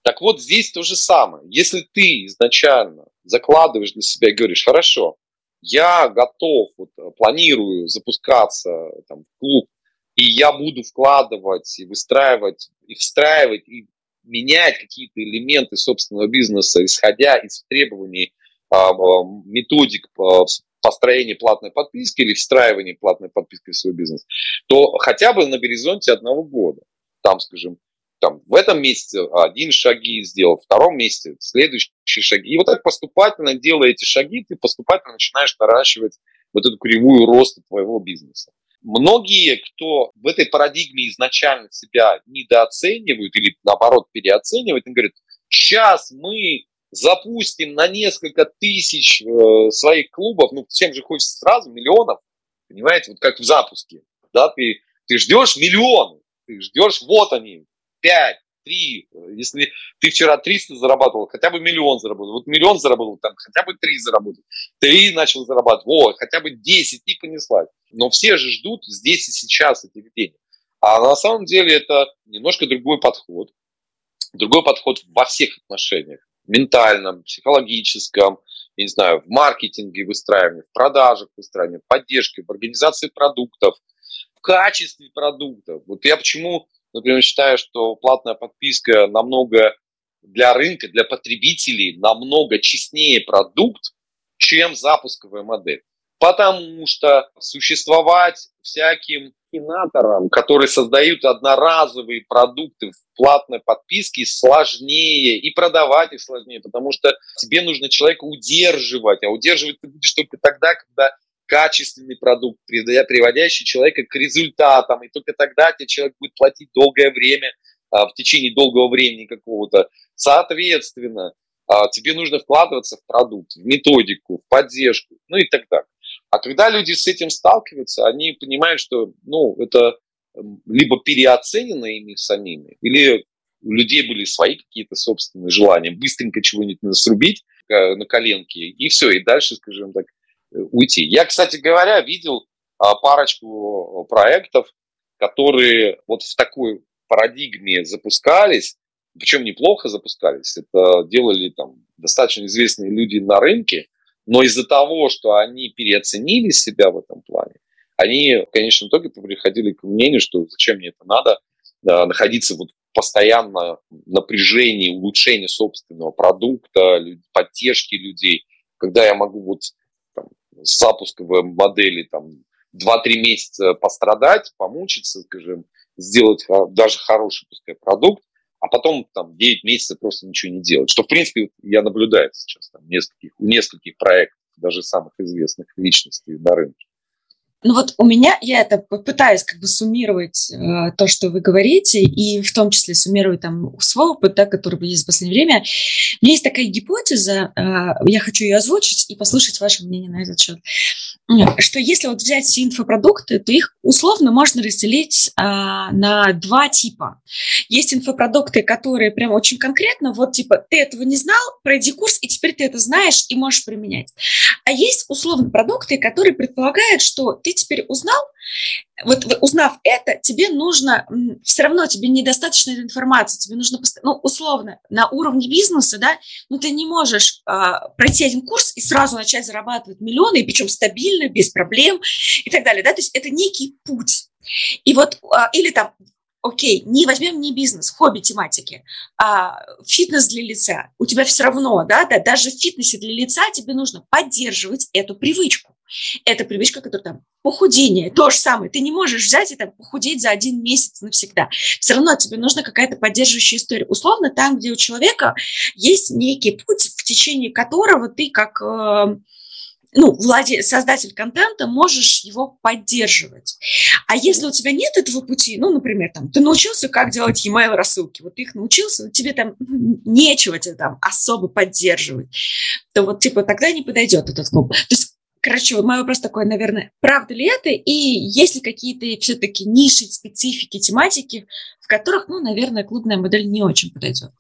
Так вот, здесь то же самое. Если ты изначально закладываешь для себя и говоришь, хорошо, я готов, вот, планирую запускаться там, в клуб, и я буду вкладывать и выстраивать, и встраивать, и менять какие-то элементы собственного бизнеса, исходя из требований а, а, методик построения платной подписки или встраивания платной подписки в свой бизнес, то хотя бы на горизонте одного года, там, скажем, там, в этом месяце один шаги сделал, в втором месяце следующие шаги. И вот так поступательно, делая эти шаги, ты поступательно начинаешь наращивать вот эту кривую роста твоего бизнеса. Многие, кто в этой парадигме изначально себя недооценивают или наоборот переоценивают, они говорят, сейчас мы запустим на несколько тысяч э, своих клубов, ну, всем же хочется сразу миллионов, понимаете, вот как в запуске, да, ты, ты ждешь миллионы, ты ждешь, вот они, 5, 3, если ты вчера 300 зарабатывал, хотя бы миллион заработал, вот миллион заработал, там хотя бы 3 заработал, 3 начал зарабатывать, вот, хотя бы 10 и понеслась. Но все же ждут здесь и сейчас этих денег. А на самом деле это немножко другой подход. Другой подход во всех отношениях. Ментальном, психологическом, я не знаю, в маркетинге выстраивании, в продажах выстраивании, в поддержке, в организации продуктов, в качестве продуктов. Вот я почему например, считаю, что платная подписка намного для рынка, для потребителей намного честнее продукт, чем запусковая модель. Потому что существовать всяким кинаторам, которые создают одноразовые продукты в платной подписке, сложнее и продавать их сложнее, потому что тебе нужно человека удерживать, а удерживать ты будешь только тогда, когда качественный продукт, приводящий человека к результатам, и только тогда тебе человек будет платить долгое время, а, в течение долгого времени какого-то. Соответственно, а, тебе нужно вкладываться в продукт, в методику, в поддержку, ну и так далее. А когда люди с этим сталкиваются, они понимают, что ну, это либо переоценено ими самими, или у людей были свои какие-то собственные желания, быстренько чего-нибудь срубить э, на коленке, и все, и дальше, скажем так, уйти. Я, кстати говоря, видел а, парочку проектов, которые вот в такой парадигме запускались, причем неплохо запускались. Это делали там достаточно известные люди на рынке, но из-за того, что они переоценили себя в этом плане, они в конечном итоге приходили к мнению, что зачем мне это надо, находиться вот постоянно напряжении, улучшении собственного продукта, поддержки людей, когда я могу вот с запусковой модели там 2-3 месяца пострадать, помучиться, скажем, сделать даже хороший пускай продукт, а потом там 9 месяцев просто ничего не делать. Что, в принципе, я наблюдаю сейчас там, нескольких, у нескольких проектов, даже самых известных личностей на рынке. Ну вот у меня, я это пытаюсь как бы суммировать э, то, что вы говорите, и в том числе суммировать там свой опыт, да, который есть в последнее время. У меня есть такая гипотеза, э, я хочу ее озвучить и послушать ваше мнение на этот счет, что если вот взять все инфопродукты, то их условно можно разделить э, на два типа. Есть инфопродукты, которые прям очень конкретно, вот типа ты этого не знал, пройди курс, и теперь ты это знаешь и можешь применять. А есть условно продукты, которые предполагают, что ты ты теперь узнал, вот узнав это, тебе нужно, все равно тебе недостаточно этой информации, тебе нужно, ну, условно, на уровне бизнеса, да, ну, ты не можешь а, пройти один курс и сразу начать зарабатывать миллионы, и причем стабильно, без проблем и так далее, да, то есть это некий путь. И вот, а, или там, окей, не возьмем не бизнес, хобби тематики, а фитнес для лица. У тебя все равно, да, да, даже в фитнесе для лица тебе нужно поддерживать эту привычку. Это привычка, которая там похудение, то же самое. Ты не можешь взять и там похудеть за один месяц навсегда. Все равно тебе нужна какая-то поддерживающая история. Условно, там, где у человека есть некий путь, в течение которого ты как э, ну, владе, создатель контента, можешь его поддерживать. А если у тебя нет этого пути, ну, например, там, ты научился, как делать e-mail рассылки, вот ты их научился, но тебе там нечего тебе там особо поддерживать, то вот, типа, тогда не подойдет этот клуб. То есть Короче, мой вопрос такой, наверное, правда ли это, и есть ли какие-то все-таки ниши, специфики, тематики, в которых, ну, наверное, клубная модель не очень подойдет?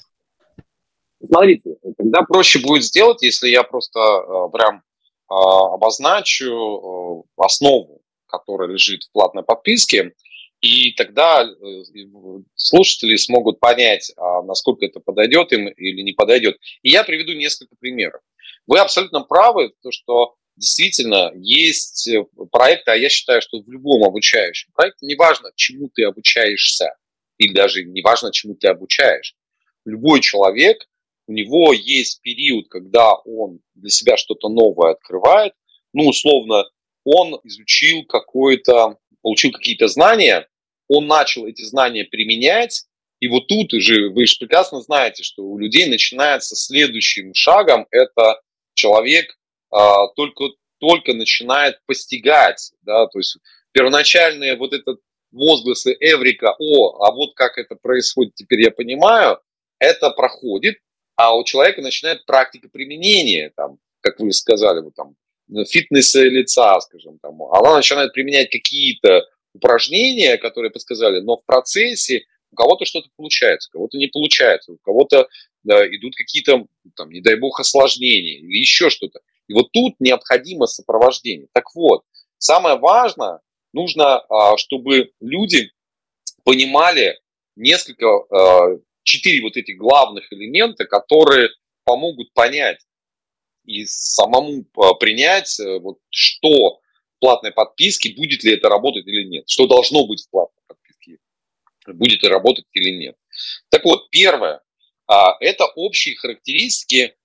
Смотрите, тогда проще будет сделать, если я просто э, прям а, обозначу э, основу, которая лежит в платной подписке, и тогда э, слушатели смогут понять, а насколько это подойдет им или не подойдет. И я приведу несколько примеров. Вы абсолютно правы, то, что действительно есть э, проекты, а я считаю, что в любом обучающем проекте, неважно, чему ты обучаешься, или даже неважно, чему ты обучаешь, любой человек у него есть период, когда он для себя что-то новое открывает, ну, условно, он изучил какое-то, получил какие-то знания, он начал эти знания применять, и вот тут уже вы же прекрасно знаете, что у людей начинается следующим шагом, это человек только, только начинает постигать, да, то есть первоначальные вот этот возгласы Эврика, о, а вот как это происходит, теперь я понимаю, это проходит, а у человека начинает практика применения, там, как вы сказали, вот, там, фитнеса лица, скажем, там, она начинает применять какие-то упражнения, которые подсказали, но в процессе у кого-то что-то получается, у кого-то не получается, у кого-то да, идут какие-то, там, не дай бог, осложнения или еще что-то. И вот тут необходимо сопровождение. Так вот, самое важное, нужно, а, чтобы люди понимали несколько а, четыре вот этих главных элемента, которые помогут понять и самому а, принять, э, вот, что в платной подписке, будет ли это работать или нет, что должно быть в платной подписке, будет ли работать или нет. Так вот, первое, это общие характеристики,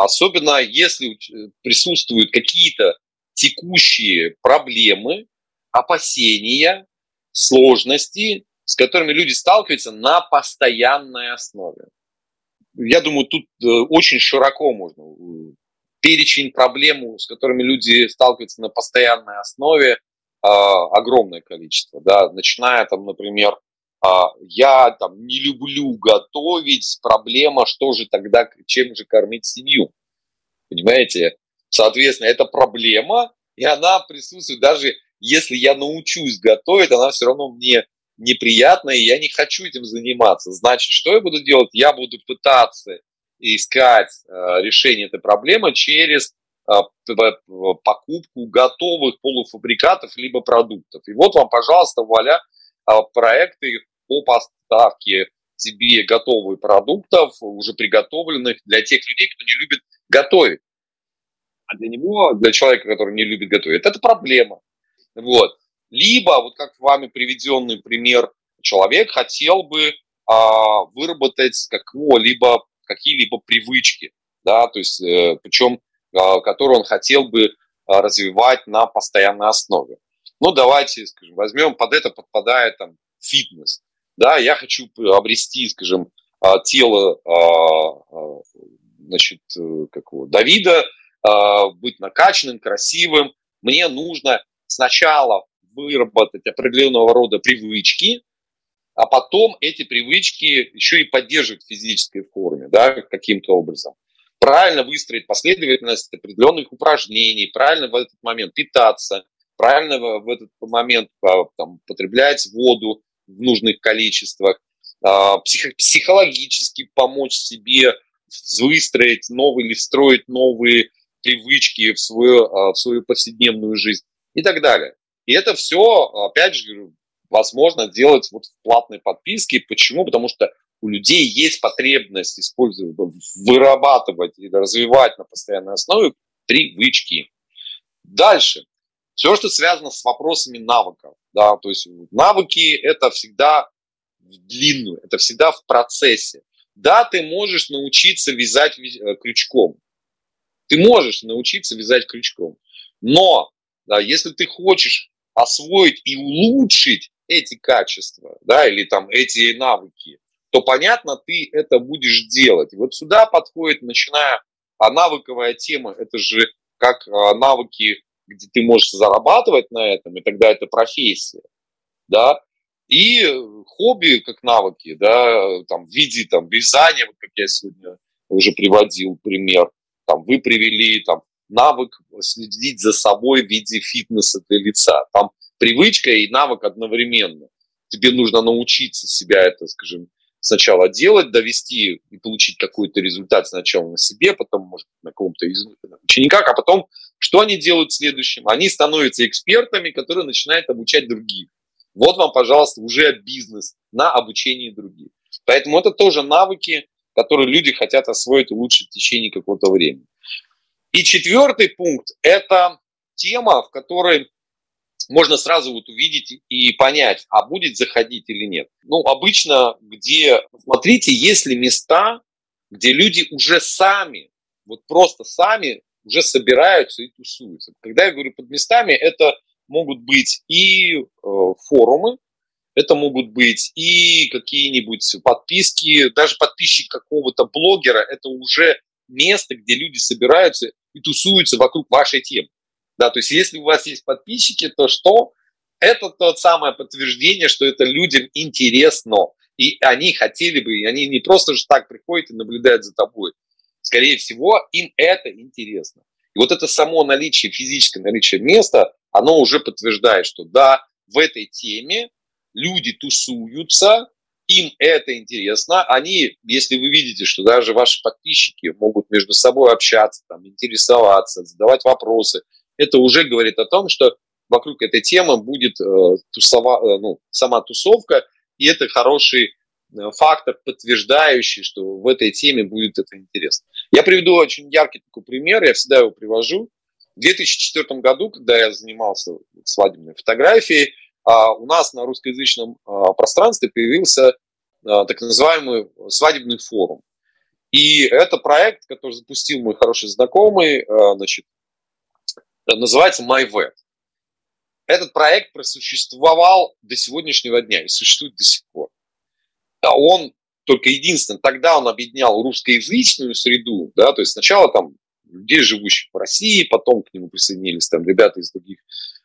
особенно если э, присутствуют какие-то текущие проблемы, опасения, сложности, с которыми люди сталкиваются на постоянной основе. Я думаю, тут э, очень широко можно э, перечень проблем, с которыми люди сталкиваются на постоянной основе, а, огромное количество, да, начиная там, например, а, я там не люблю готовить, проблема, что же тогда, чем же кормить семью, понимаете? Соответственно, это проблема, и она присутствует даже если я научусь готовить, она все равно мне неприятно, и я не хочу этим заниматься. Значит, что я буду делать? Я буду пытаться искать э, решение этой проблемы через э, покупку готовых полуфабрикатов либо продуктов. И вот вам, пожалуйста, вуаля, проекты по поставке тебе готовых продуктов, уже приготовленных для тех людей, кто не любит готовить. А для него, для человека, который не любит готовить, это проблема. Вот. Либо, вот как вами приведенный пример, человек хотел бы а, выработать какого-либо, какие-либо привычки, да, то есть, э, причем, а, которые он хотел бы а, развивать на постоянной основе. Ну, давайте, скажем, возьмем, под это подпадает там фитнес. Да, я хочу обрести, скажем, а, тело, а, а, значит, э, как его, Давида, быть накачанным, красивым. Мне нужно сначала выработать определенного рода привычки, а потом эти привычки еще и поддерживать в физической форме, да, каким-то образом. Правильно выстроить последовательность определенных упражнений, правильно в этот момент питаться, правильно в этот момент там, потреблять воду в нужных количествах, а, псих, психологически помочь себе выстроить новые или встроить новые привычки в свою, а, в свою повседневную жизнь и так далее. И это все, опять же, возможно делать вот в платной подписке. Почему? Потому что у людей есть потребность использовать, вырабатывать и развивать на постоянной основе привычки. Дальше. Все, что связано с вопросами навыков. Да, то есть навыки – это всегда в длинную, это всегда в процессе. Да, ты можешь научиться вязать э, крючком. Ты можешь научиться вязать крючком. Но да, если ты хочешь освоить и улучшить эти качества, да, или там эти навыки, то понятно, ты это будешь делать. Вот сюда подходит, начиная, а навыковая тема, это же как а, навыки, где ты можешь зарабатывать на этом, и тогда это профессия, да, и хобби как навыки, да, там, в виде там, вязания, вот как я сегодня уже приводил пример, там, вы привели там, навык следить за собой в виде фитнеса для лица. Там привычка и навык одновременно. Тебе нужно научиться себя это, скажем, сначала делать, довести и получить какой-то результат сначала на себе, потом, может, на каком-то из учениках, а потом что они делают следующим? Они становятся экспертами, которые начинают обучать других. Вот вам, пожалуйста, уже бизнес на обучении других. Поэтому это тоже навыки, которые люди хотят освоить и улучшить в течение какого-то времени. И четвертый пункт – это тема, в которой можно сразу вот увидеть и понять, а будет заходить или нет. Ну, обычно, где, смотрите, есть ли места, где люди уже сами, вот просто сами уже собираются и тусуются. Когда я говорю под местами, это могут быть и э, форумы, это могут быть и какие-нибудь подписки, даже подписчик какого-то блогера, это уже место, где люди собираются и тусуются вокруг вашей темы. Да, то есть если у вас есть подписчики, то что? Это то самое подтверждение, что это людям интересно. И они хотели бы, и они не просто же так приходят и наблюдают за тобой. Скорее всего, им это интересно. И вот это само наличие, физическое наличие места, оно уже подтверждает, что да, в этой теме люди тусуются, им это интересно, они, если вы видите, что даже ваши подписчики могут между собой общаться, там, интересоваться, задавать вопросы, это уже говорит о том, что вокруг этой темы будет э, тусова, э, ну, сама тусовка, и это хороший фактор, подтверждающий, что в этой теме будет это интересно. Я приведу очень яркий такой пример, я всегда его привожу. В 2004 году, когда я занимался свадебной фотографией, а у нас на русскоязычном а, пространстве появился а, так называемый свадебный форум. И это проект, который запустил мой хороший знакомый, значит, называется MyWeb. Этот проект просуществовал до сегодняшнего дня и существует до сих пор. Он только единственное, тогда он объединял русскоязычную среду, да, то есть сначала там людей, живущих в России, потом к нему присоединились там ребята из других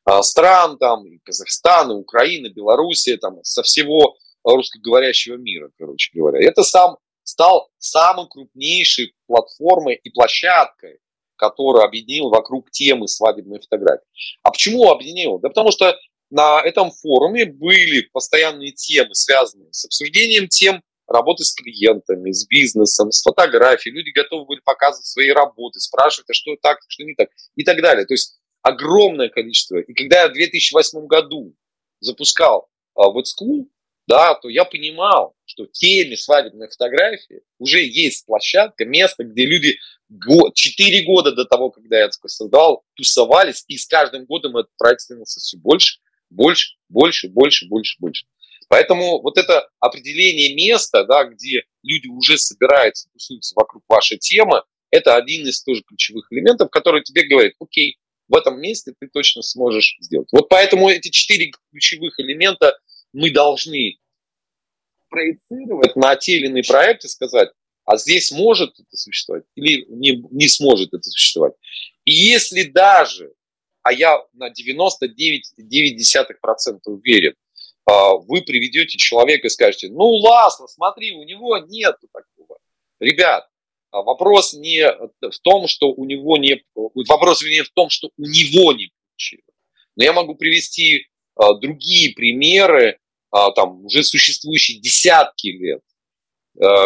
а, стран, там, и Казахстан, и Украина, Белоруссия, там, со всего русскоговорящего мира, короче говоря. Это сам стал самой крупнейшей платформой и площадкой, которую объединил вокруг темы свадебной фотографии. А почему объединил? Да потому что на этом форуме были постоянные темы, связанные с обсуждением тем работы с клиентами, с бизнесом, с фотографией. Люди готовы были показывать свои работы, спрашивать, а что так, что не так и так далее. То есть огромное количество. И когда я в 2008 году запускал uh, What School, да, то я понимал, что в теме свадебной фотографии уже есть площадка, место, где люди год, 4 года до того, когда я это создал, тусовались, и с каждым годом проект становился все больше, больше, больше, больше, больше, больше. Поэтому вот это определение места, да, где люди уже собираются, тусуются вокруг вашей темы, это один из тоже ключевых элементов, который тебе говорит, окей, в этом месте ты точно сможешь сделать. Вот поэтому эти четыре ключевых элемента мы должны проецировать на те или иные проекты, сказать, а здесь может это существовать или не, не сможет это существовать. И если даже а я на 99,9% уверен, а, вы приведете человека и скажете, ну, Ласло, смотри, у него нет такого. Ребят, а вопрос не в том, что у него не... Вопрос не в том, что у него не получилось. Но я могу привести а, другие примеры, там, уже существующие десятки лет,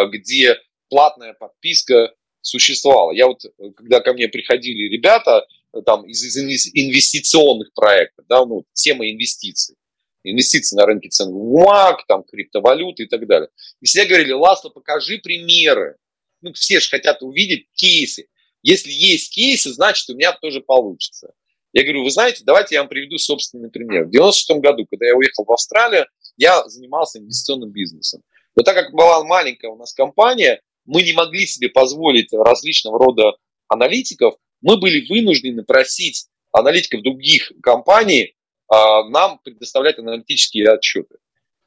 где платная подписка существовала. Я вот, когда ко мне приходили ребята там, из, из инвестиционных проектов, да, ну, тема инвестиций, инвестиции на рынке ценных бумаг, там, криптовалюты и так далее. И все говорили, Ласло, покажи примеры. Ну, все же хотят увидеть кейсы. Если есть кейсы, значит, у меня тоже получится. Я говорю, вы знаете, давайте я вам приведу собственный пример. В 96 году, когда я уехал в Австралию, я занимался инвестиционным бизнесом. Но так как была маленькая у нас компания, мы не могли себе позволить различного рода аналитиков, мы были вынуждены просить аналитиков других компаний а, нам предоставлять аналитические отчеты.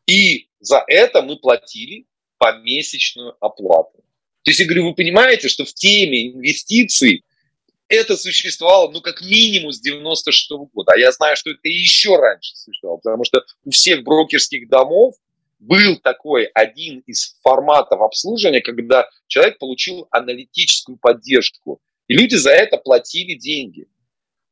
И за это мы платили помесячную оплату. То есть, я говорю, вы понимаете, что в теме инвестиций это существовало, ну, как минимум с 96 -го года. А я знаю, что это еще раньше существовало, потому что у всех брокерских домов был такой один из форматов обслуживания, когда человек получил аналитическую поддержку. И люди за это платили деньги.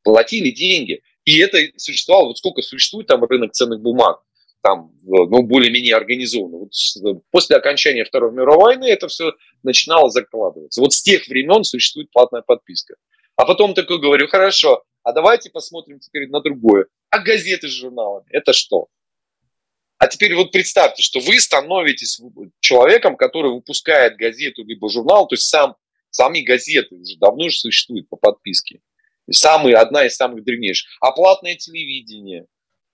Платили деньги. И это существовало, вот сколько существует там рынок ценных бумаг, там, ну, более-менее организованно. Вот после окончания Второй мировой войны это все начинало закладываться. Вот с тех времен существует платная подписка. А потом такой говорю, хорошо, а давайте посмотрим теперь на другое. А газеты с журналами, это что? А теперь вот представьте, что вы становитесь человеком, который выпускает газету либо журнал, то есть сам, сами газеты уже давно же существуют по подписке. Самый, одна из самых древнейших. А платное телевидение,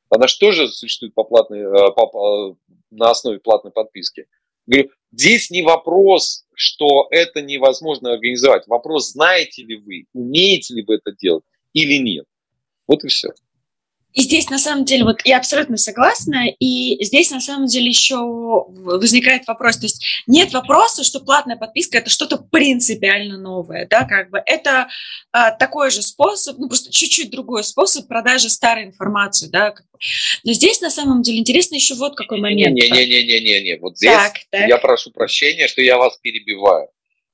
она же существует по платной, э, по, на основе платной подписки? Говорю, здесь не вопрос, что это невозможно организовать. Вопрос, знаете ли вы, умеете ли вы это делать или нет. Вот и все. И здесь, на самом деле, вот я абсолютно согласна, и здесь, на самом деле, еще возникает вопрос, то есть нет вопроса, что платная подписка – это что-то принципиально новое, да, как бы это а, такой же способ, ну, просто чуть-чуть другой способ продажи старой информации, да, как бы. но здесь, на самом деле, интересно еще вот какой момент. Не-не-не-не-не, вот здесь так, так. я прошу прощения, что я вас перебиваю.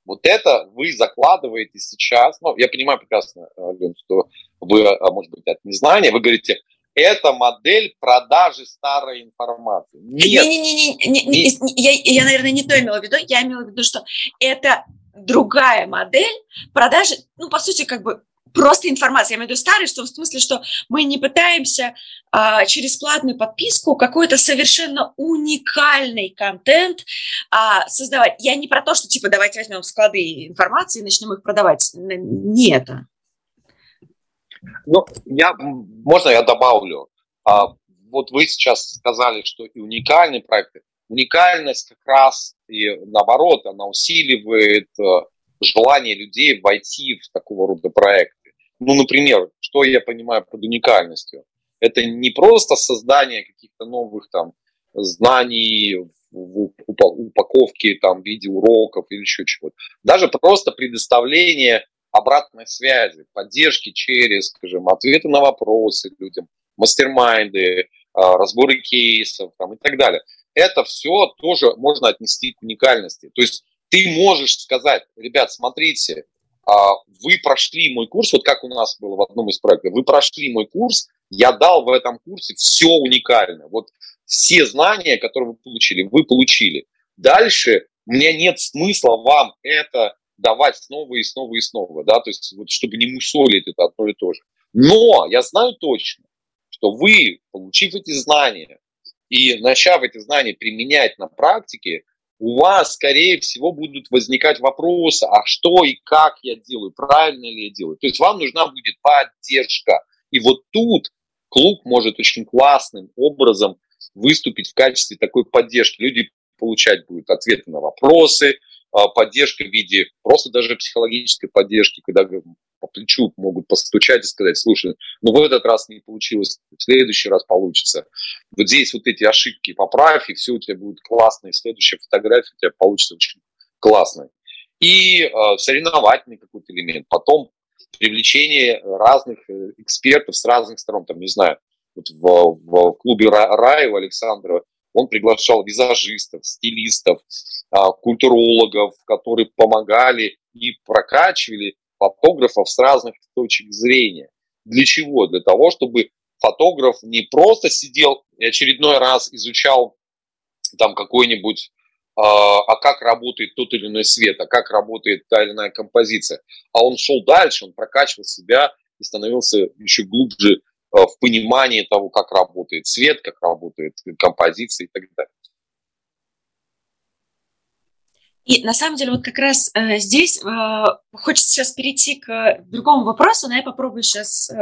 Вот это вы закладываете сейчас, ну, я понимаю прекрасно, Лен, что вы, а, может быть, от незнания, вы говорите, это модель продажи старой информации. Нет. Не, не, не, не, не, не, я, я, наверное, не то имела в виду. Я имела в виду, что это другая модель продажи, ну, по сути, как бы просто информация. Я имею в виду старый, что в смысле, что мы не пытаемся а, через платную подписку какой-то совершенно уникальный контент а, создавать. Я не про то, что типа давайте возьмем склады информации и начнем их продавать. Не это. Ну, я, можно я добавлю? А, вот вы сейчас сказали, что и уникальные проекты. Уникальность как раз и наоборот, она усиливает э, желание людей войти в такого рода проекты. Ну, например, что я понимаю под уникальностью? Это не просто создание каких-то новых там знаний в упаковке там, в виде уроков или еще чего-то. Даже просто предоставление обратной связи, поддержки через, скажем, ответы на вопросы людям, мастер-майнды, а, разборы кейсов там, и так далее. Это все тоже можно отнести к уникальности. То есть ты можешь сказать, ребят, смотрите, а, вы прошли мой курс, вот как у нас было в одном из проектов, вы прошли мой курс, я дал в этом курсе все уникально. Вот все знания, которые вы получили, вы получили. Дальше у меня нет смысла вам это давать снова и снова и снова, да, то есть вот чтобы не мусолить это одно и то же. Но я знаю точно, что вы, получив эти знания и начав эти знания применять на практике, у вас, скорее всего, будут возникать вопросы, а что и как я делаю, правильно ли я делаю. То есть вам нужна будет поддержка. И вот тут клуб может очень классным образом выступить в качестве такой поддержки. Люди получать будут ответы на вопросы, поддержка в виде просто даже психологической поддержки, когда по плечу могут постучать и сказать, слушай, ну в этот раз не получилось, в следующий раз получится. Вот здесь вот эти ошибки поправь, и все у тебя будет классно, и следующая фотография у тебя получится очень классной. И э, соревновательный какой-то элемент. Потом привлечение разных э, экспертов с разных сторон, там, не знаю, вот в, в клубе Раева Александрова он приглашал визажистов, стилистов, а, культурологов, которые помогали и прокачивали фотографов с разных точек зрения. Для чего? Для того, чтобы фотограф не просто сидел и очередной раз изучал там какой-нибудь а, а как работает тот или иной свет, а как работает та или иная композиция. А он шел дальше, он прокачивал себя и становился еще глубже в понимании того, как работает свет, как работает композиция и так далее. И на самом деле вот как раз э, здесь э, хочется сейчас перейти к другому вопросу, но я попробую сейчас э,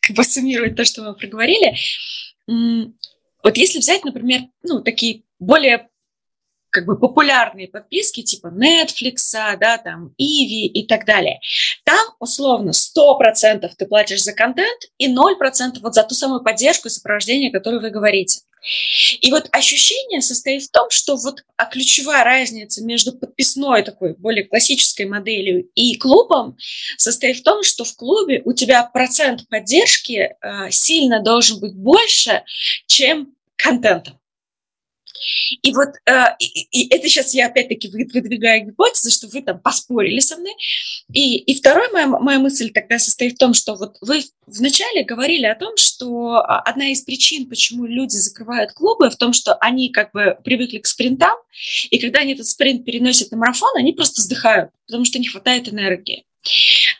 как бы суммировать то, что мы проговорили. Вот если взять, например, ну, такие более как бы популярные подписки типа Netflix, да, там, Иви и так далее. Там условно 100% ты платишь за контент и 0% вот за ту самую поддержку и сопровождение, о которой вы говорите. И вот ощущение состоит в том, что вот а ключевая разница между подписной такой более классической моделью и клубом состоит в том, что в клубе у тебя процент поддержки э, сильно должен быть больше, чем контента. И вот э, и, и это сейчас я опять-таки выдвигаю гипотезу, что вы там поспорили со мной. И, и вторая моя, моя мысль тогда состоит в том, что вот вы вначале говорили о том, что одна из причин, почему люди закрывают клубы, в том, что они как бы привыкли к спринтам, и когда они этот спринт переносят на марафон, они просто вздыхают, потому что не хватает энергии.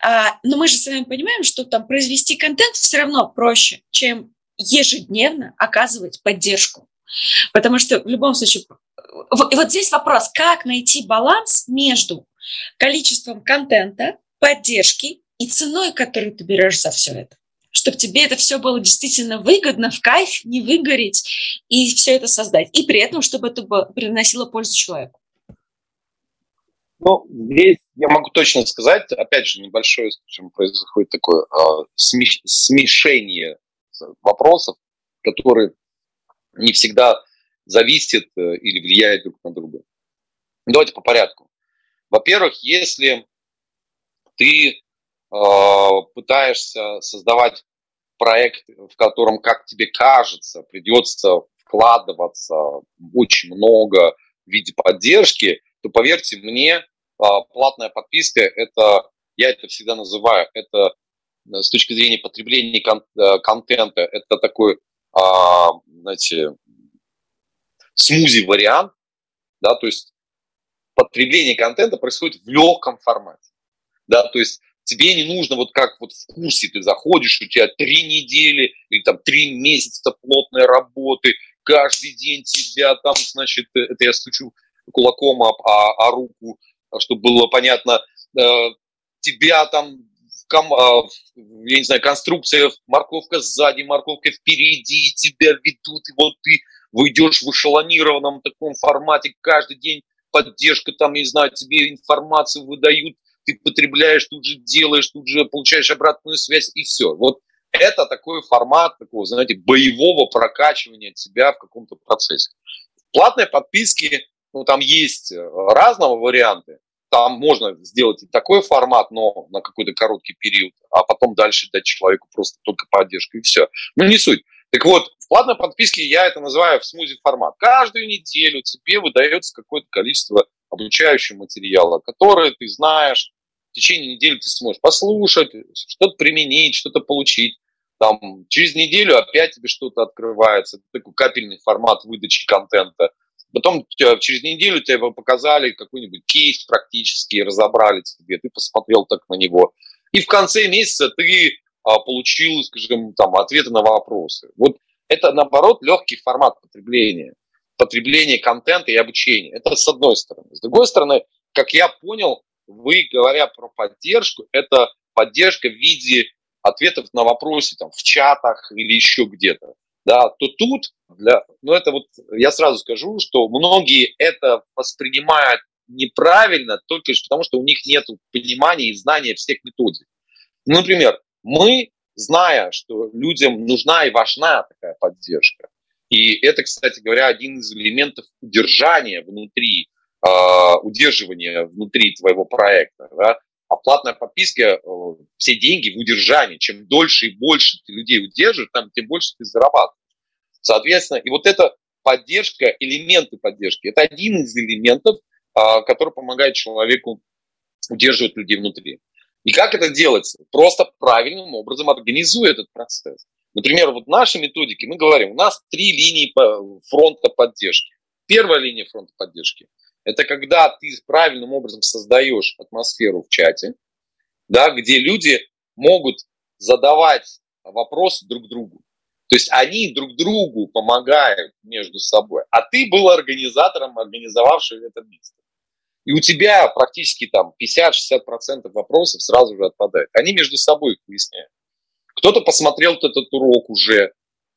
А, но мы же с вами понимаем, что там произвести контент все равно проще, чем ежедневно оказывать поддержку. Потому что в любом случае... И вот здесь вопрос, как найти баланс между количеством контента, поддержки и ценой, которую ты берешь за все это чтобы тебе это все было действительно выгодно, в кайф, не выгореть и все это создать. И при этом, чтобы это приносило пользу человеку. Ну, здесь я могу точно сказать, опять же, небольшое, скажем, происходит такое э, смешение вопросов, которые не всегда зависит э, или влияет друг на друга. Давайте по порядку. Во-первых, если ты э, пытаешься создавать проект, в котором, как тебе кажется, придется вкладываться очень много в виде поддержки, то поверьте мне, э, платная подписка это, я это всегда называю, это э, с точки зрения потребления кон- э, контента, это такой а, знаете, смузи-вариант, да, то есть потребление контента происходит в легком формате, да, то есть тебе не нужно вот как вот в курсе ты заходишь, у тебя три недели или там три месяца плотной работы, каждый день тебя там, значит, это я стучу кулаком об, о, о руку, чтобы было понятно, э, тебя там ком, а, я не знаю, конструкция, морковка сзади, морковка впереди, тебя ведут, и вот ты выйдешь в эшелонированном таком формате, каждый день поддержка, там, не знаю, тебе информацию выдают, ты потребляешь, тут же делаешь, тут же получаешь обратную связь, и все. Вот это такой формат такого, знаете, боевого прокачивания тебя в каком-то процессе. Платные подписки, ну, там есть разного варианты там можно сделать и такой формат, но на какой-то короткий период, а потом дальше дать человеку просто только поддержку и все. Ну, не суть. Так вот, в платной подписке я это называю в смузи формат. Каждую неделю тебе выдается какое-то количество обучающего материала, которое ты знаешь, в течение недели ты сможешь послушать, что-то применить, что-то получить. Там, через неделю опять тебе что-то открывается. Это такой капельный формат выдачи контента – Потом через неделю тебе показали какой-нибудь кейс практически, разобрали тебе, ты посмотрел так на него. И в конце месяца ты а, получил, скажем, там, ответы на вопросы. Вот это, наоборот, легкий формат потребления. Потребление контента и обучения. Это с одной стороны. С другой стороны, как я понял, вы, говоря про поддержку, это поддержка в виде ответов на вопросы там, в чатах или еще где-то да, то тут, для, ну это вот, я сразу скажу, что многие это воспринимают неправильно только лишь потому, что у них нет понимания и знания всех методик. Ну, например, мы, зная, что людям нужна и важна такая поддержка, и это, кстати говоря, один из элементов удержания внутри, э, удерживания внутри твоего проекта, да, А платная подписка, э, все деньги в удержании. Чем дольше и больше ты людей удерживаешь, там, тем больше ты зарабатываешь. Соответственно, и вот эта поддержка, элементы поддержки, это один из элементов, а, который помогает человеку удерживать людей внутри. И как это делается? Просто правильным образом организуя этот процесс. Например, вот в нашей методике мы говорим, у нас три линии фронта поддержки. Первая линия фронта поддержки – это когда ты правильным образом создаешь атмосферу в чате, да, где люди могут задавать вопросы друг другу. То есть они друг другу помогают между собой, а ты был организатором, организовавшим это место. И у тебя практически там 50-60% вопросов сразу же отпадают. Они между собой их выясняют. Кто-то посмотрел этот урок уже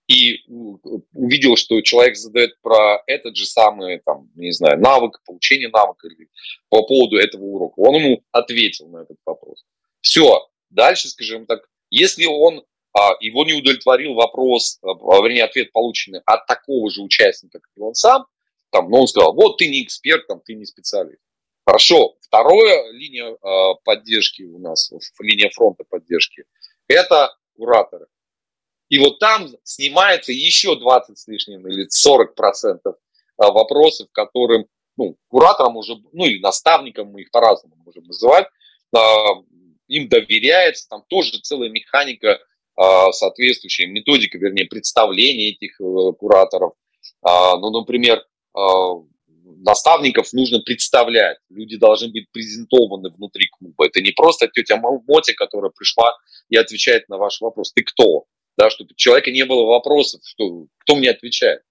и увидел, что человек задает про этот же самый, там, не знаю, навык, получение навыка или по поводу этого урока. Он ему ответил на этот вопрос. Все. Дальше, скажем так, если он а, его не удовлетворил вопрос, а, вернее, ответ полученный от такого же участника, как и он сам, там, но он сказал, вот ты не эксперт, там, ты не специалист. Хорошо. Вторая линия поддержки у нас, линия фронта поддержки, это кураторы. И вот там снимается еще 20 с лишним или 40 процентов вопросов, которым ну, кураторам уже, ну или наставникам, мы их по-разному можем называть, э, им доверяется, там тоже целая механика, э, соответствующая методика, вернее, представления этих э, кураторов. Ну, например, наставников нужно представлять. Люди должны быть презентованы внутри клуба. Это не просто тетя Мотя, которая пришла и отвечает на ваш вопрос. Ты кто? Да, чтобы у человека не было вопросов, что, кто мне отвечает.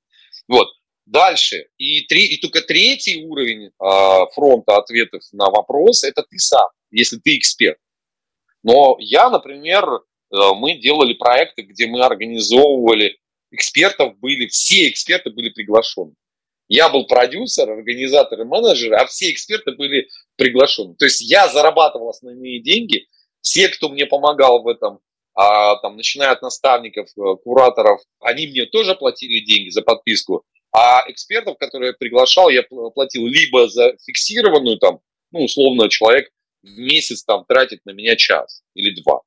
Вот. Дальше. И, три, и только третий уровень э, фронта ответов на вопрос – это ты сам, если ты эксперт. Но я, например, э, мы делали проекты, где мы организовывали экспертов, были, все эксперты были приглашены. Я был продюсер, организатор и менеджер, а все эксперты были приглашены. То есть я зарабатывал основные деньги, все, кто мне помогал в этом, а, там, начиная от наставников, э, кураторов, они мне тоже платили деньги за подписку, а экспертов, которые я приглашал, я платил либо за фиксированную, там, ну, условно, человек в месяц там тратит на меня час или два.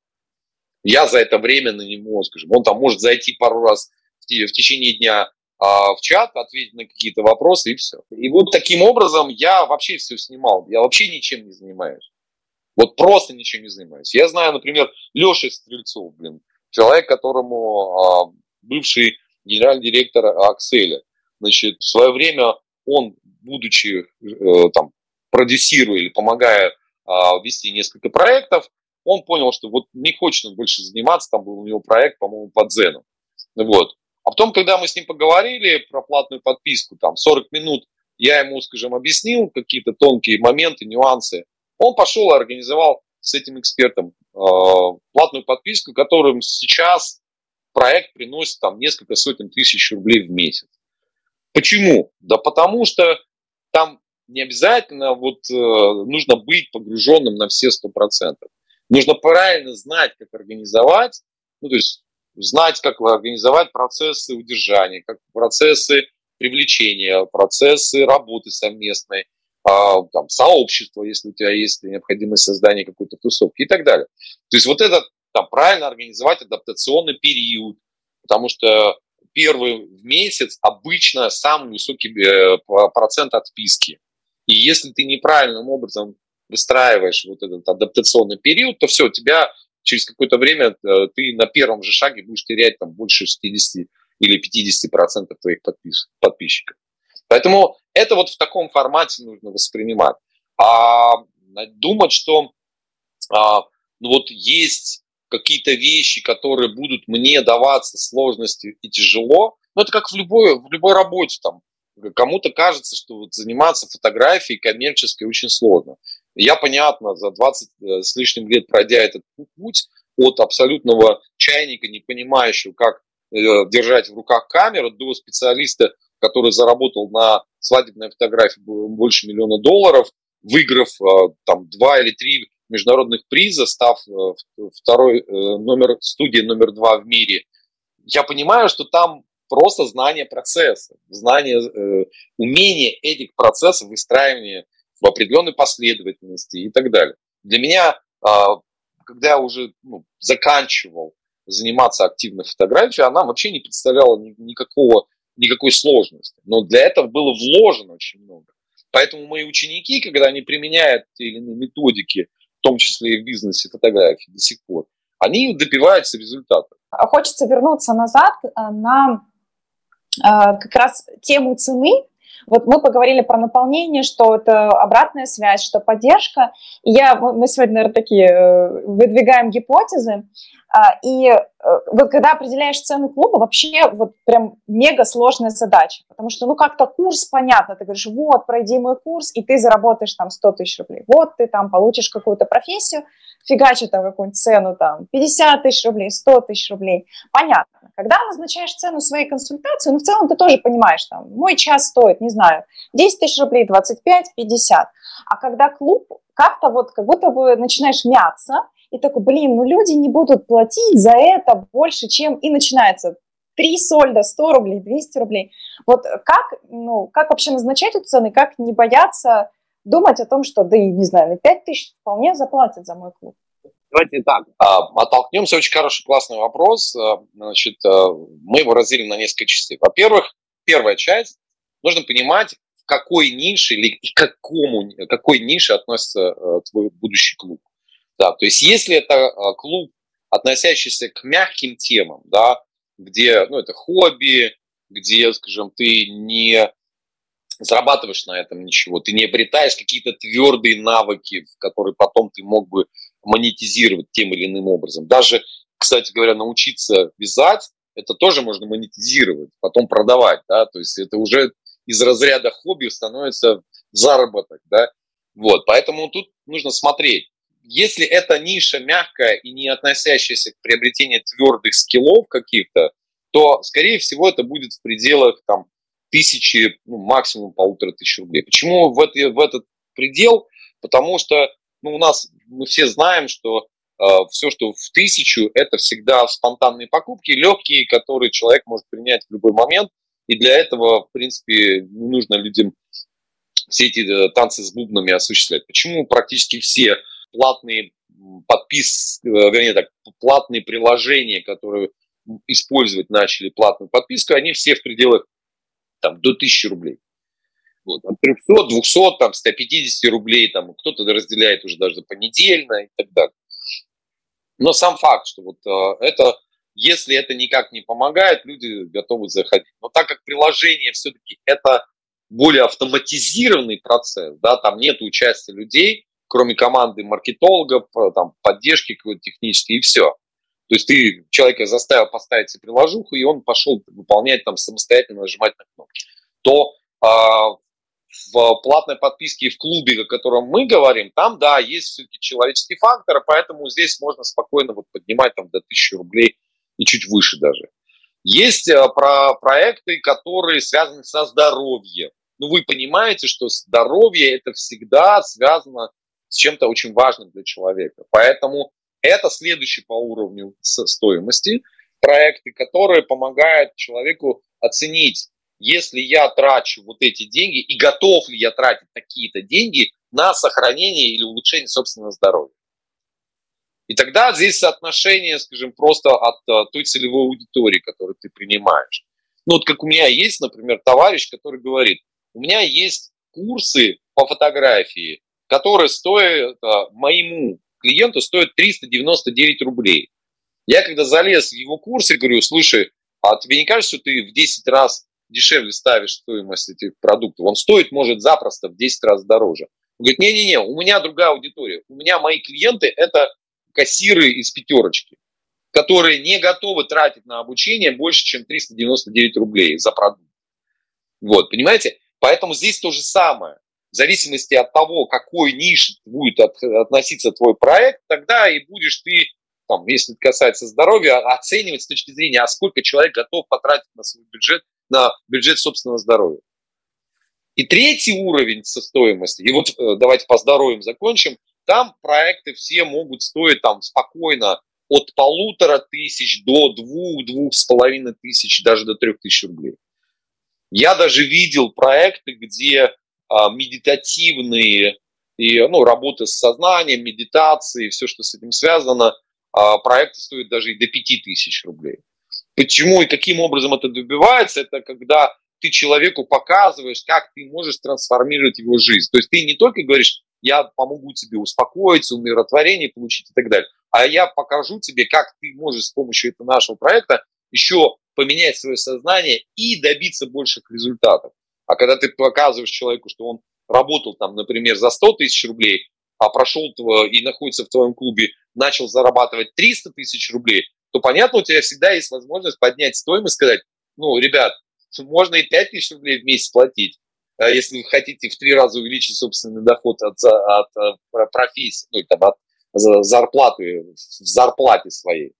Я за это время на него, скажем, он там может зайти пару раз в течение дня а, в чат, ответить на какие-то вопросы и все. И вот таким образом я вообще все снимал. Я вообще ничем не занимаюсь. Вот просто ничем не занимаюсь. Я знаю, например, Леша Стрельцов, блин, человек, которому а, бывший генеральный директор Акселя. Значит, в свое время он, будучи э, там, продюсируя или помогая а, вести несколько проектов, он понял, что вот не хочет он больше заниматься, там был у него проект, по-моему, по Дзену. Вот. А потом, когда мы с ним поговорили про платную подписку, там 40 минут я ему, скажем, объяснил какие-то тонкие моменты, нюансы, он пошел и организовал с этим экспертом э, платную подписку, которым сейчас проект приносит там несколько сотен тысяч рублей в месяц. Почему? Да потому что там не обязательно вот э, нужно быть погруженным на все сто процентов. Нужно правильно знать, как организовать, ну, то есть знать, как организовать процессы удержания, как процессы привлечения, процессы работы совместной, там, сообщество, если у тебя есть необходимость создания какой-то тусовки и так далее. То есть вот это там, правильно организовать адаптационный период, потому что первый месяц обычно самый высокий э, процент отписки. И если ты неправильным образом выстраиваешь вот этот адаптационный период, то все, у тебя через какое-то время э, ты на первом же шаге будешь терять там больше 60 или 50 процентов твоих подпис, подписчиков. Поэтому это вот в таком формате нужно воспринимать. А думать, что а, ну вот есть какие-то вещи, которые будут мне даваться сложности и тяжело, ну это как в любой, в любой работе там. Кому-то кажется, что вот заниматься фотографией коммерческой очень сложно. Я, понятно, за 20 э, с лишним лет пройдя этот путь от абсолютного чайника, не понимающего, как э, держать в руках камеру, до специалиста, который заработал на свадебной фотографии больше миллиона долларов, выиграв э, там два или три международных приза, став второй номер студии номер два в мире, я понимаю, что там просто знание процесса, знание, умение этих процессов, выстраивания в определенной последовательности и так далее. Для меня, а, когда я уже ну, заканчивал заниматься активной фотографией, она вообще не представляла никакого, никакой сложности. Но для этого было вложено очень много. Поэтому мои ученики, когда они применяют те или иные методики, в том числе и в бизнесе фотографии до сих пор, они добиваются результата. Хочется вернуться назад э, на э, как раз тему цены, вот мы поговорили про наполнение, что это обратная связь, что поддержка. И я, мы сегодня, наверное, такие э, выдвигаем гипотезы. А, и э, вот когда определяешь цену клуба, вообще вот прям мега сложная задача, потому что, ну, как-то курс понятно, ты говоришь, вот, пройди мой курс, и ты заработаешь там 100 тысяч рублей, вот ты там получишь какую-то профессию, фигачи там какую-нибудь цену, там, 50 тысяч рублей, 100 тысяч рублей, понятно. Когда назначаешь цену своей консультации, ну, в целом ты тоже понимаешь, там, мой час стоит, не знаю, 10 тысяч рублей, 25, 50, а когда клуб, как-то вот, как будто бы начинаешь мяться, и такой, блин, ну люди не будут платить за это больше, чем и начинается 3 сольда, 100 рублей, 200 рублей. Вот как, ну, как вообще назначать эту цену, как не бояться думать о том, что, да, не знаю, на 5 тысяч вполне заплатят за мой клуб? Давайте так, а, оттолкнемся. Очень хороший, классный вопрос. А, значит, а, мы его разделим на несколько частей. Во-первых, первая часть, нужно понимать, в какой нише или к какому, какой нише относится твой будущий клуб. Да, то есть если это клуб, относящийся к мягким темам, да, где, ну, это хобби, где, скажем, ты не зарабатываешь на этом ничего, ты не обретаешь какие-то твердые навыки, которые потом ты мог бы монетизировать тем или иным образом. Даже, кстати говоря, научиться вязать, это тоже можно монетизировать, потом продавать, да, то есть это уже из разряда хобби становится заработок, да, вот, поэтому тут нужно смотреть, если эта ниша мягкая и не относящаяся к приобретению твердых скиллов каких-то, то, скорее всего, это будет в пределах там, тысячи, ну, максимум полутора тысяч рублей. Почему в, это, в этот предел? Потому что ну, у нас мы все знаем, что э, все, что в тысячу, это всегда спонтанные покупки, легкие, которые человек может принять в любой момент. И для этого, в принципе, не нужно людям все эти э, танцы с бубнами осуществлять. Почему практически все платные подпис, э, вернее так, платные приложения, которые использовать начали платную подписку, они все в пределах там, до 1000 рублей. Вот, от 300, 200, там, 150 рублей, там, кто-то разделяет уже даже понедельно и так далее. Но сам факт, что вот э, это, если это никак не помогает, люди готовы заходить. Но так как приложение все-таки это более автоматизированный процесс, да, там нет участия людей, кроме команды маркетологов, э, там, поддержки какой-то технической, и все. То есть ты человека заставил поставить себе приложуху, и он пошел выполнять там самостоятельно, нажимать на кнопки. То а, в платной подписке в клубе, о котором мы говорим, там, да, есть все-таки человеческий фактор, поэтому здесь можно спокойно вот поднимать там до 1000 рублей и чуть выше даже. Есть а, про проекты, которые связаны со здоровьем. Ну, вы понимаете, что здоровье это всегда связано с чем-то очень важным для человека. Поэтому это следующий по уровню стоимости проекты, которые помогают человеку оценить, если я трачу вот эти деньги и готов ли я тратить такие-то деньги на сохранение или улучшение собственного здоровья. И тогда здесь соотношение, скажем, просто от э, той целевой аудитории, которую ты принимаешь. Ну вот как у меня есть, например, товарищ, который говорит, у меня есть курсы по фотографии, который стоит а, моему клиенту стоит 399 рублей. Я когда залез в его курс, я говорю, слушай, а тебе не кажется, что ты в 10 раз дешевле ставишь стоимость этих продуктов? Он стоит, может, запросто в 10 раз дороже. Он говорит, не-не-не, у меня другая аудитория. У меня мои клиенты – это кассиры из пятерочки, которые не готовы тратить на обучение больше, чем 399 рублей за продукт. Вот, понимаете? Поэтому здесь то же самое в зависимости от того, какой нише будет от, относиться твой проект, тогда и будешь ты, там, если касается здоровья, оценивать с точки зрения, а сколько человек готов потратить на свой бюджет, на бюджет собственного здоровья. И третий уровень со стоимости, и вот э, давайте по здоровьям закончим, там проекты все могут стоить там спокойно от полутора тысяч до двух, двух с половиной тысяч, даже до трех тысяч рублей. Я даже видел проекты, где а, медитативные и ну, работы с сознанием, медитацией, все, что с этим связано, а, проекты стоят даже и до 5000 рублей. Почему и каким образом это добивается? Это когда ты человеку показываешь, как ты можешь трансформировать его жизнь. То есть ты не только говоришь, я помогу тебе успокоиться, умиротворение получить и так далее, а я покажу тебе, как ты можешь с помощью этого нашего проекта еще поменять свое сознание и добиться больших результатов. А когда ты показываешь человеку, что он работал там, например, за 100 тысяч рублей, а прошел и находится в твоем клубе, начал зарабатывать 300 тысяч рублей, то понятно, у тебя всегда есть возможность поднять стоимость, сказать, ну, ребят, можно и 5 тысяч рублей в месяц платить, а если вы хотите в три раза увеличить собственный доход от, от, от профессии, ну, там, от зарплаты, в зарплате своей.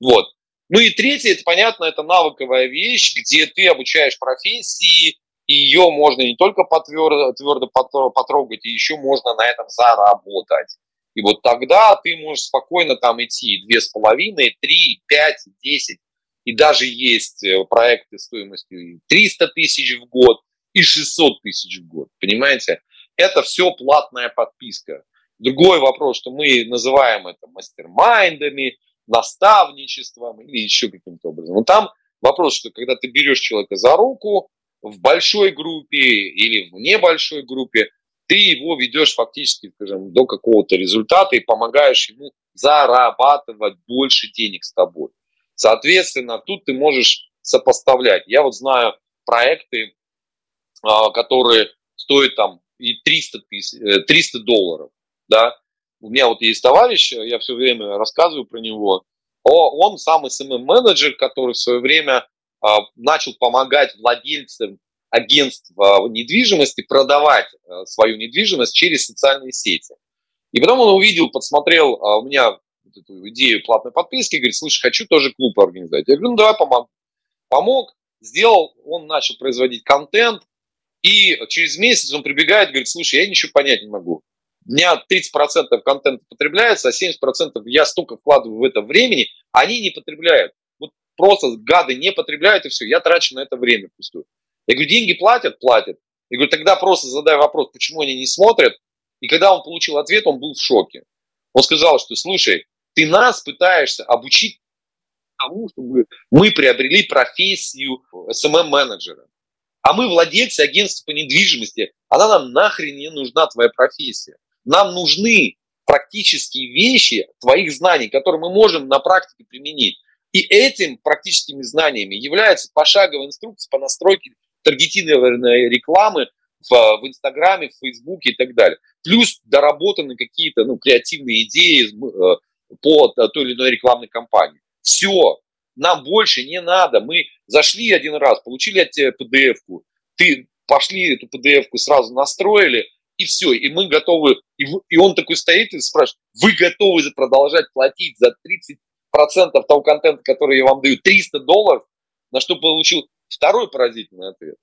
Вот. Ну и третье, это понятно, это навыковая вещь, где ты обучаешь профессии, и ее можно не только потвердо, твердо потрогать, и еще можно на этом заработать. И вот тогда ты можешь спокойно там идти две с половиной, три, пять, десять. И даже есть э, проекты стоимостью 300 тысяч в год и 600 тысяч в год. Понимаете? Это все платная подписка. Другой вопрос, что мы называем это мастер-майндами, наставничеством или еще каким-то образом. Но там вопрос, что когда ты берешь человека за руку в большой группе или в небольшой группе, ты его ведешь фактически, скажем, до какого-то результата и помогаешь ему зарабатывать больше денег с тобой. Соответственно, тут ты можешь сопоставлять. Я вот знаю проекты, а, которые стоят там и 300, тысяч, 300 долларов, да, у меня вот есть товарищ, я все время рассказываю про него, он сам SMM-менеджер, который в свое время а, начал помогать владельцам агентств недвижимости продавать а, свою недвижимость через социальные сети. И потом он увидел, подсмотрел у меня вот эту идею платной подписки, говорит, слушай, хочу тоже клуб организовать. Я говорю, ну давай помог. Помог, сделал, он начал производить контент, и через месяц он прибегает, говорит, слушай, я ничего понять не могу. У меня 30% контента потребляется, а 70% я столько вкладываю в это времени, они не потребляют. Вот просто гады не потребляют, и все, я трачу на это время пустую. Я говорю, деньги платят? Платят. Я говорю, тогда просто задай вопрос, почему они не смотрят. И когда он получил ответ, он был в шоке. Он сказал, что, слушай, ты нас пытаешься обучить тому, чтобы мы приобрели профессию SMM-менеджера. А мы владельцы агентства по недвижимости. Она нам нахрен не нужна, твоя профессия. Нам нужны практические вещи твоих знаний, которые мы можем на практике применить. И этим практическими знаниями является пошаговая инструкция по настройке таргетированной рекламы в, в Инстаграме, в Фейсбуке и так далее. Плюс доработаны какие-то ну, креативные идеи э, по той или иной рекламной кампании. Все, нам больше не надо. Мы зашли один раз, получили от тебя PDF-ку, ты пошли эту PDF-ку сразу настроили, и все, и мы готовы, и, и он такой стоит и спрашивает, вы готовы продолжать платить за 30% того контента, который я вам даю, 300 долларов, на что получил второй поразительный ответ.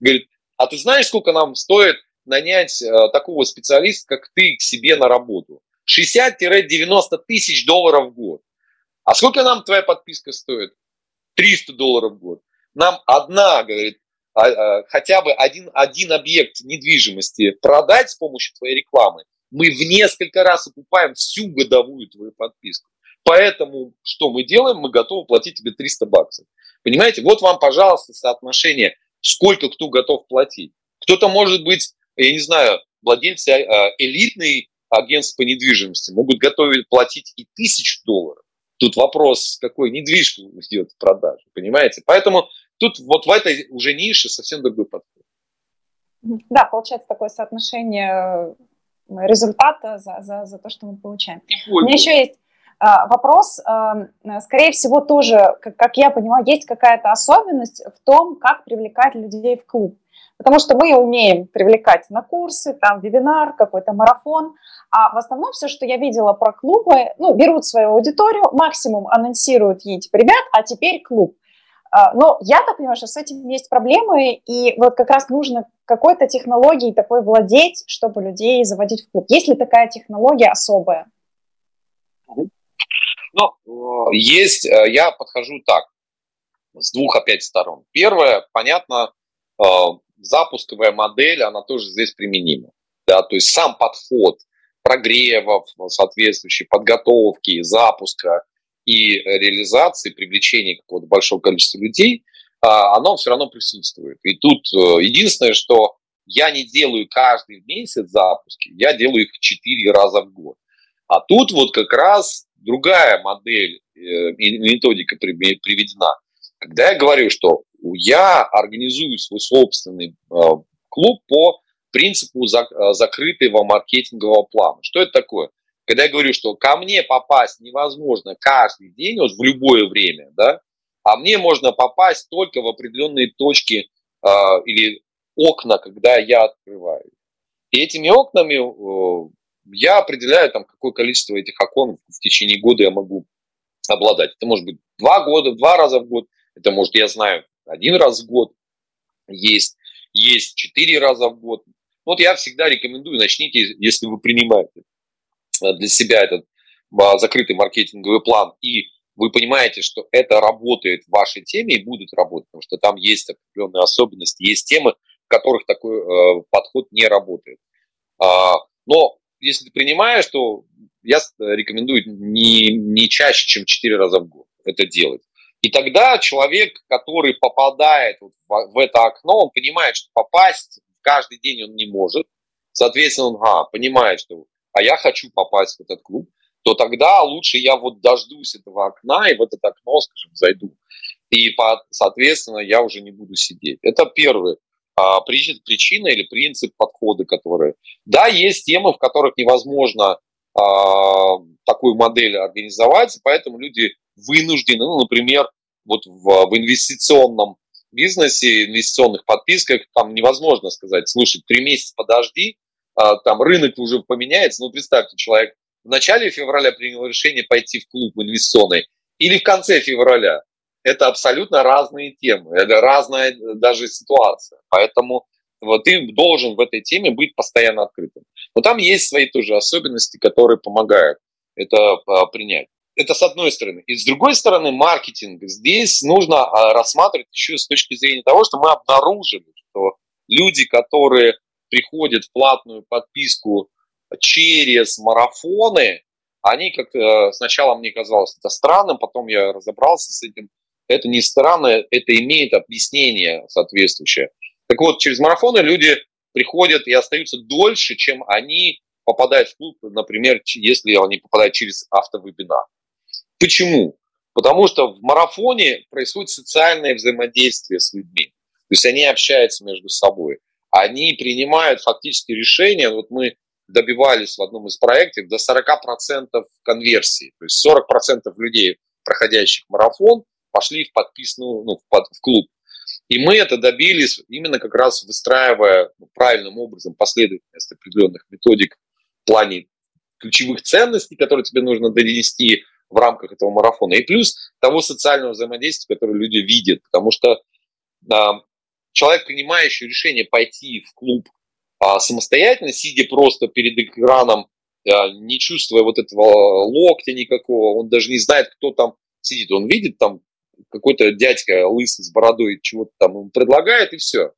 Говорит, а ты знаешь, сколько нам стоит нанять э, такого специалиста, как ты, к себе на работу? 60-90 тысяч долларов в год. А сколько нам твоя подписка стоит? 300 долларов в год. Нам одна, говорит, а, а, хотя бы один, один объект недвижимости продать с помощью твоей рекламы, мы в несколько раз окупаем всю годовую твою подписку. Поэтому что мы делаем? Мы готовы платить тебе 300 баксов. Понимаете? Вот вам, пожалуйста, соотношение, сколько кто готов платить. Кто-то может быть, я не знаю, владельцы а, элитной агентства по недвижимости могут готовить платить и тысячу долларов. Тут вопрос, какой недвижку идет в продажу, понимаете? Поэтому Тут вот в этой уже нише совсем другой подход. Да, получается такое соотношение э, результата за, за, за то, что мы получаем. У меня еще есть вопрос, а, скорее всего, тоже, как, как я понимаю, есть какая-то особенность в том, как привлекать людей в клуб. Потому что мы умеем привлекать на курсы, там вебинар, какой-то марафон, а в основном все, что я видела про клубы, ну, берут свою аудиторию, максимум анонсируют ей, типа, ребят, а теперь клуб. А, но я так понимаю, что с этим есть проблемы, и вот как раз нужно какой-то технологией такой владеть, чтобы людей заводить в клуб. Есть ли такая технология особая? Ну, есть, э, я подхожу так, с двух опять сторон. Первое, понятно, э, запусковая модель, она тоже здесь применима. да, то есть сам подход прогревов, соответствующей подготовки, запуска и реализации, привлечения какого-то большого количества людей, а, оно все равно присутствует. И тут э, единственное, что я не делаю каждый месяц запуски, я делаю их четыре раза в год. А тут вот как раз другая модель э, методика приведена. Когда я говорю, что я организую свой собственный э, клуб по принципу э, закрытого маркетингового плана. Что это такое? Когда я говорю, что ко мне попасть невозможно каждый день, вот в любое время, да, а мне можно попасть только в определенные точки э, или окна, когда я открываю. И этими окнами я определяю, там, какое количество этих окон в течение года я могу обладать. Это может быть два года, два раза в год, это может, я знаю, один раз в год есть, есть четыре раза в год. Вот я всегда рекомендую, начните, если вы принимаете э, для себя этот а, закрытый маркетинговый план, и вы понимаете, что это работает в вашей теме и будет работать, потому что там есть определенные особенности, есть темы, в которых такой э, подход не работает. А, но если ты принимаешь, то я рекомендую не, не чаще, чем 4 раза в год это делать. И тогда человек, который попадает в, в это окно, он понимает, что попасть каждый день он не может. Соответственно, он а, понимает, что а я хочу попасть в этот клуб, то тогда лучше я вот дождусь этого окна и в это окно, скажем, зайду. И, соответственно, я уже не буду сидеть. Это первый а, причина или принцип подхода, которые... Да, есть темы, в которых невозможно а, такую модель организовать, поэтому люди вынуждены, ну, например, вот в, в инвестиционном бизнесе, инвестиционных подписках, там невозможно сказать, слушай, три месяца подожди, а, там рынок уже поменяется. Ну, представьте, человек в начале февраля принял решение пойти в клуб инвестиционный или в конце февраля это абсолютно разные темы, это разная даже ситуация. Поэтому вот ты должен в этой теме быть постоянно открытым. Но там есть свои тоже особенности, которые помогают это а, принять. Это с одной стороны. И с другой стороны, маркетинг. Здесь нужно а, рассматривать еще с точки зрения того, что мы обнаружили, что люди, которые приходят в платную подписку через марафоны, они как э, сначала мне казалось это странным, потом я разобрался с этим, это не странно, это имеет объяснение соответствующее. Так вот, через марафоны люди приходят и остаются дольше, чем они попадают в клуб, например, если они попадают через автовебинар. Почему? Потому что в марафоне происходит социальное взаимодействие с людьми. То есть они общаются между собой. Они принимают фактически решения. Вот мы добивались в одном из проектов до 40% конверсии. То есть 40% людей, проходящих марафон, пошли в подписную, ну, в, под, в клуб. И мы это добились именно как раз выстраивая ну, правильным образом последовательность определенных методик в плане ключевых ценностей, которые тебе нужно донести в рамках этого марафона, и плюс того социального взаимодействия, которое люди видят, потому что а, человек, принимающий решение пойти в клуб а, самостоятельно, сидя просто перед экраном, а, не чувствуя вот этого локтя никакого, он даже не знает, кто там сидит, он видит там какой-то дядька лысый с бородой чего-то там ему предлагает, и все.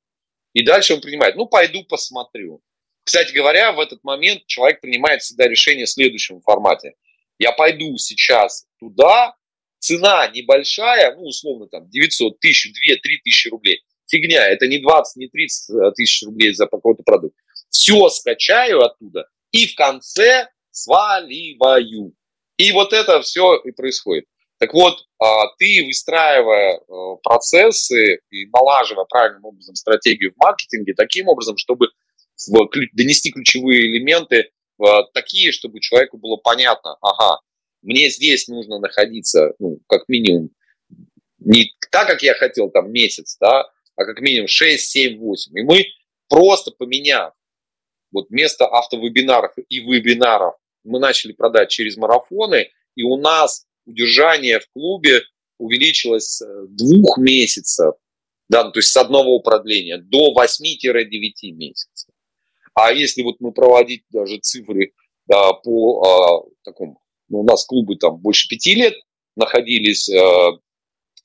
И дальше он принимает, ну, пойду посмотрю. Кстати говоря, в этот момент человек принимает всегда решение в следующем формате. Я пойду сейчас туда, цена небольшая, ну, условно, там, 900 тысяч, 2, 3 тысячи рублей. Фигня, это не 20, не 30 э, тысяч рублей за какой-то продукт. Все скачаю оттуда и в конце сваливаю. И вот это все и происходит. Так вот, а, ты, выстраивая э, процессы и налаживая правильным образом стратегию в маркетинге, таким образом, чтобы донести ключевые элементы э, такие, чтобы человеку было понятно, ага, мне здесь нужно находиться, ну, как минимум, не так, как я хотел, там, месяц, да, а как минимум 6, 7, 8. И мы просто поменяв вот вместо автовебинаров и вебинаров мы начали продать через марафоны, и у нас удержание в клубе увеличилось с двух месяцев, да, ну, то есть с одного продления до 8-9 месяцев. А если вот мы проводить даже цифры да, по а, такому, ну, у нас клубы там больше пяти лет находились а,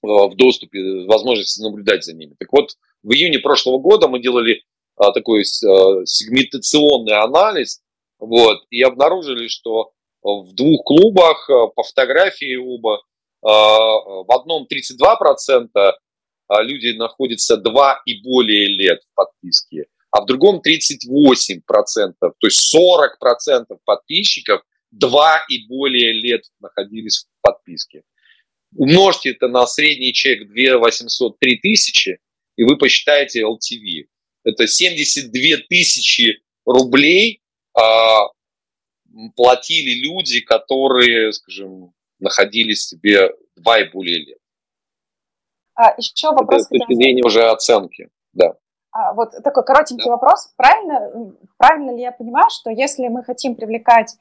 в доступе, возможности наблюдать за ними. Так вот, в июне прошлого года мы делали а, такой а, сегментационный анализ, вот, и обнаружили, что в двух клубах по фотографии оба в одном 32% люди находятся 2 и более лет в подписке, а в другом 38%, то есть 40% подписчиков 2 и более лет находились в подписке. Умножьте это на средний чек 2 800, 3 тысячи, и вы посчитаете LTV. Это 72 тысячи рублей а, платили люди, которые, скажем, находились себе два и более лет. А, еще вопрос. Это с точки зрения уже оценки, да. А, вот такой коротенький да. вопрос. Правильно, правильно ли я понимаю, что если мы хотим привлекать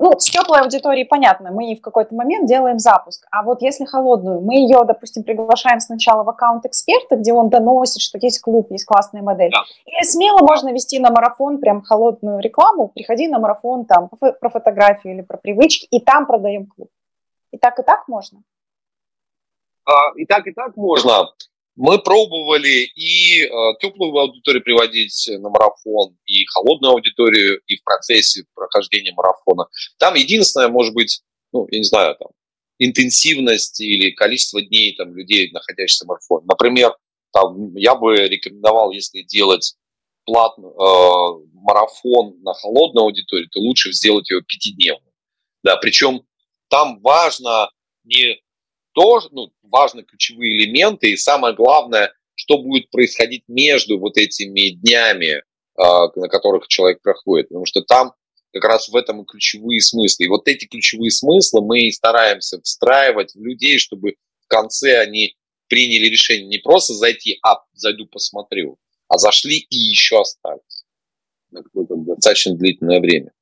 ну, с теплой аудиторией понятно, мы в какой-то момент делаем запуск. А вот если холодную, мы ее, допустим, приглашаем сначала в аккаунт эксперта, где он доносит, что есть клуб, есть классная модель. Да. Или смело можно вести на марафон прям холодную рекламу, приходи на марафон там про фотографию или про привычки, и там продаем клуб. И так, и так можно? А, и так, и так можно. Мы пробовали и э, теплую аудиторию приводить на марафон, и холодную аудиторию, и в процессе прохождения марафона. Там единственное, может быть, ну, я не знаю, там, интенсивность или количество дней там, людей, находящихся в марафоне. Например, там, я бы рекомендовал, если делать платный э, марафон на холодную аудиторию, то лучше сделать ее пятидневным. Да, причем там важно не тоже ну, важны ключевые элементы, и самое главное, что будет происходить между вот этими днями, а, на которых человек проходит, потому что там как раз в этом и ключевые смыслы. И вот эти ключевые смыслы мы и стараемся встраивать в людей, чтобы в конце они приняли решение не просто зайти, а зайду посмотрю, а зашли и еще остались на какое-то достаточно длительное время.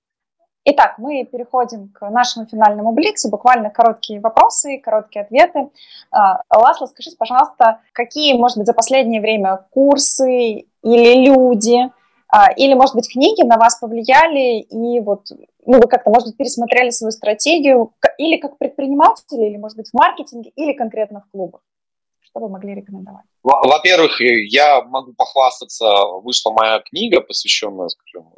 Итак, мы переходим к нашему финальному блицу. Буквально короткие вопросы, короткие ответы. А, Ласло, скажите, пожалуйста, какие, может быть, за последнее время курсы или люди, а, или, может быть, книги на вас повлияли, и вот ну, вы как-то, может быть, пересмотрели свою стратегию, или как предприниматели, или, может быть, в маркетинге, или конкретно в клубах? Что вы могли рекомендовать? Во-первых, я могу похвастаться, вышла моя книга, посвященная, скажем,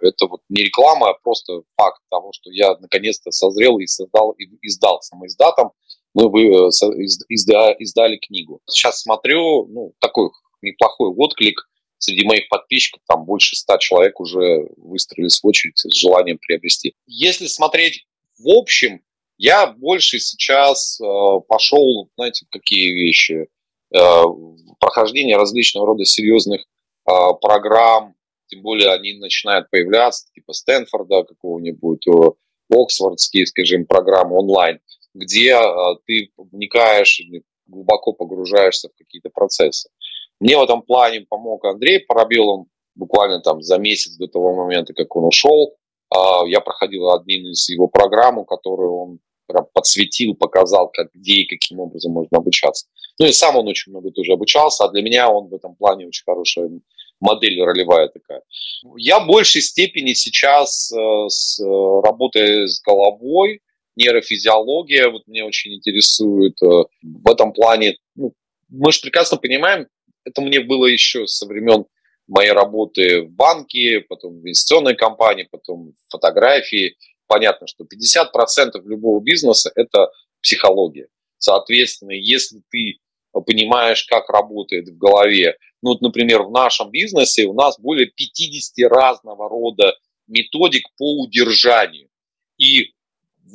э, это вот не реклама, а просто факт того, что я наконец-то созрел и создал, и издал самоиздатом. Мы вы, э, издали книгу. Сейчас смотрю, ну, такой неплохой отклик среди моих подписчиков, там больше ста человек уже выстроились в очередь с желанием приобрести. Если смотреть в общем, я больше сейчас э, пошел, знаете, какие вещи, э, прохождение различного рода серьезных э, программ, тем более они начинают появляться, типа Стэнфорда какого-нибудь, Оксфордские, скажем, программы онлайн, где ты вникаешь, глубоко погружаешься в какие-то процессы. Мне в этом плане помог Андрей Парабелов буквально там за месяц до того момента, как он ушел. Я проходил один из его программ, которую он подсветил, показал, как, где и каким образом можно обучаться. Ну и сам он очень много тоже обучался, а для меня он в этом плане очень хорошая модель ролевая такая. Я в большей степени сейчас э, с, э, работая с головой, нейрофизиология, вот меня очень интересует э, в этом плане. Ну, мы же прекрасно понимаем, это мне было еще со времен моей работы в банке, потом в инвестиционной компании, потом в фотографии – понятно, что 50% любого бизнеса – это психология. Соответственно, если ты понимаешь, как работает в голове, ну, вот, например, в нашем бизнесе у нас более 50 разного рода методик по удержанию. И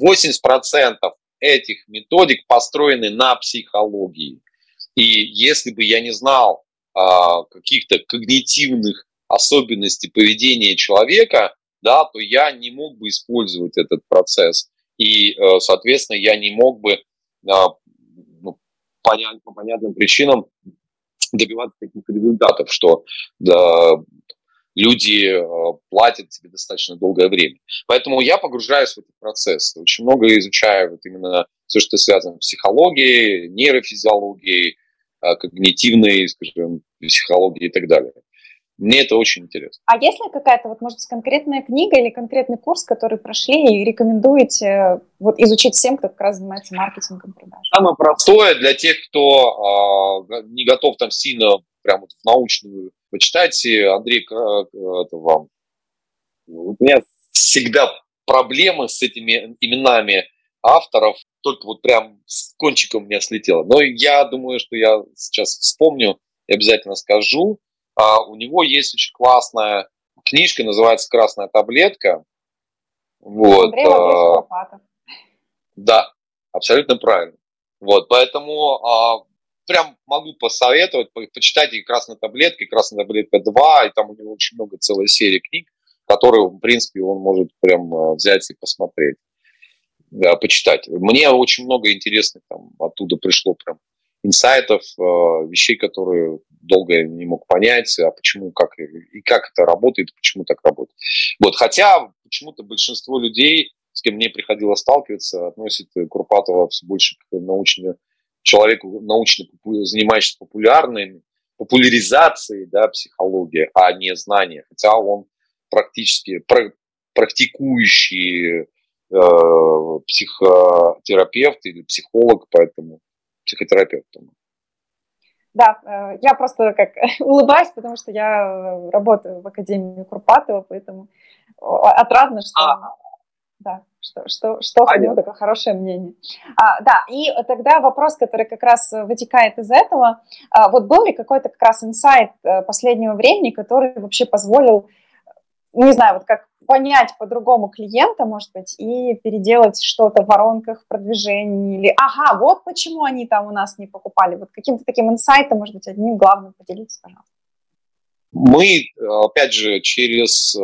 80% этих методик построены на психологии. И если бы я не знал а, каких-то когнитивных особенностей поведения человека, да, то я не мог бы использовать этот процесс. И, э, соответственно, я не мог бы а, ну, по понятным причинам добиваться таких результатов, что да, люди э, платят тебе достаточно долгое время. Поэтому я погружаюсь в этот процесс. Очень много изучаю вот именно все, что связано с психологией, нейрофизиологией, э, когнитивной, скажем, психологией и так далее. Мне это очень интересно. А есть ли какая-то, вот, может быть, конкретная книга или конкретный курс, который прошли и рекомендуете вот, изучить всем, кто как раз занимается маркетингом продаж? Самое простое для тех, кто э, не готов там сильно прям вот в научную. Почитайте, Андрей, это вам. У меня всегда проблемы с этими именами авторов, только вот прям с кончиком у меня слетело. Но я думаю, что я сейчас вспомню и обязательно скажу. А, у него есть очень классная книжка, называется «Красная таблетка». Вот. Андрей а, да, абсолютно правильно. Вот, поэтому а, прям могу посоветовать, по, почитайте «Красная таблетка» и «Красная таблетка 2», и там у него очень много, целая серия книг, которые, в принципе, он может прям а, взять и посмотреть, да, почитать. Мне очень много интересных там оттуда пришло прям инсайтов, э, вещей, которые долго не мог понять, а почему, как и как это работает, почему так работает. Вот, хотя почему-то большинство людей, с кем мне приходилось сталкиваться, относят Курпатова все больше к научному человеку, научно занимающемуся популярной популяризацией да, психологии, а не знания. Хотя он практически практикующий э, психотерапевт или психолог, поэтому психотерапевтом. Да, э, я просто как [LAUGHS] улыбаюсь, потому что я э, работаю в Академии Курпатова, поэтому отрадно, что, а. да, что, что, что у него такое хорошее мнение. А, да, и тогда вопрос, который как раз вытекает из этого, а, вот был ли какой-то как раз инсайт э, последнего времени, который вообще позволил, не знаю, вот как понять по-другому клиента, может быть, и переделать что-то в воронках, в продвижении, или ага, вот почему они там у нас не покупали. Вот каким-то таким инсайтом, может быть, одним главным поделитесь, пожалуйста. Мы, опять же, через э,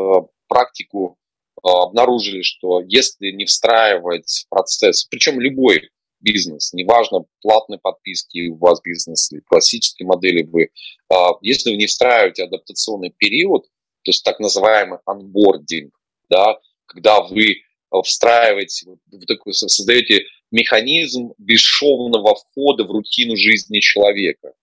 практику э, обнаружили, что если не встраивать процесс, причем любой бизнес, неважно, платные подписки у вас бизнес или классические модели вы, э, если вы не встраиваете адаптационный период, то есть так называемый анбординг, да, когда вы встраиваете, вы такой, создаете механизм бесшовного входа в рутину жизни человека.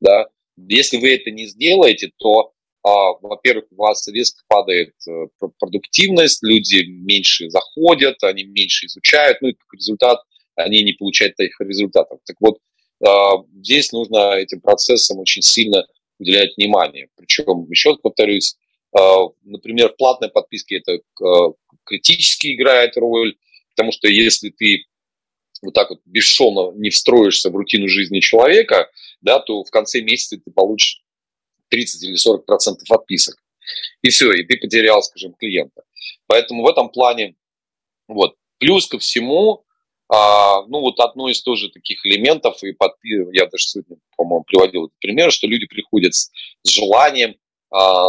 Да. Если вы это не сделаете, то, а, во-первых, у вас резко падает э, продуктивность, люди меньше заходят, они меньше изучают, ну и как результат они не получают таких результатов. Так вот, а, здесь нужно этим процессам очень сильно уделять внимание. Причем, еще повторюсь, а, например, в платной подписке это а, критически играет роль, потому что если ты вот так вот бесшовно не встроишься в рутину жизни человека, да, то в конце месяца ты получишь 30 или 40 процентов отписок. И все, и ты потерял, скажем, клиента. Поэтому в этом плане, вот, плюс ко всему, а, ну вот одно из тоже таких элементов, и подпи... я даже сегодня, по-моему, приводил этот пример, что люди приходят с, с желанием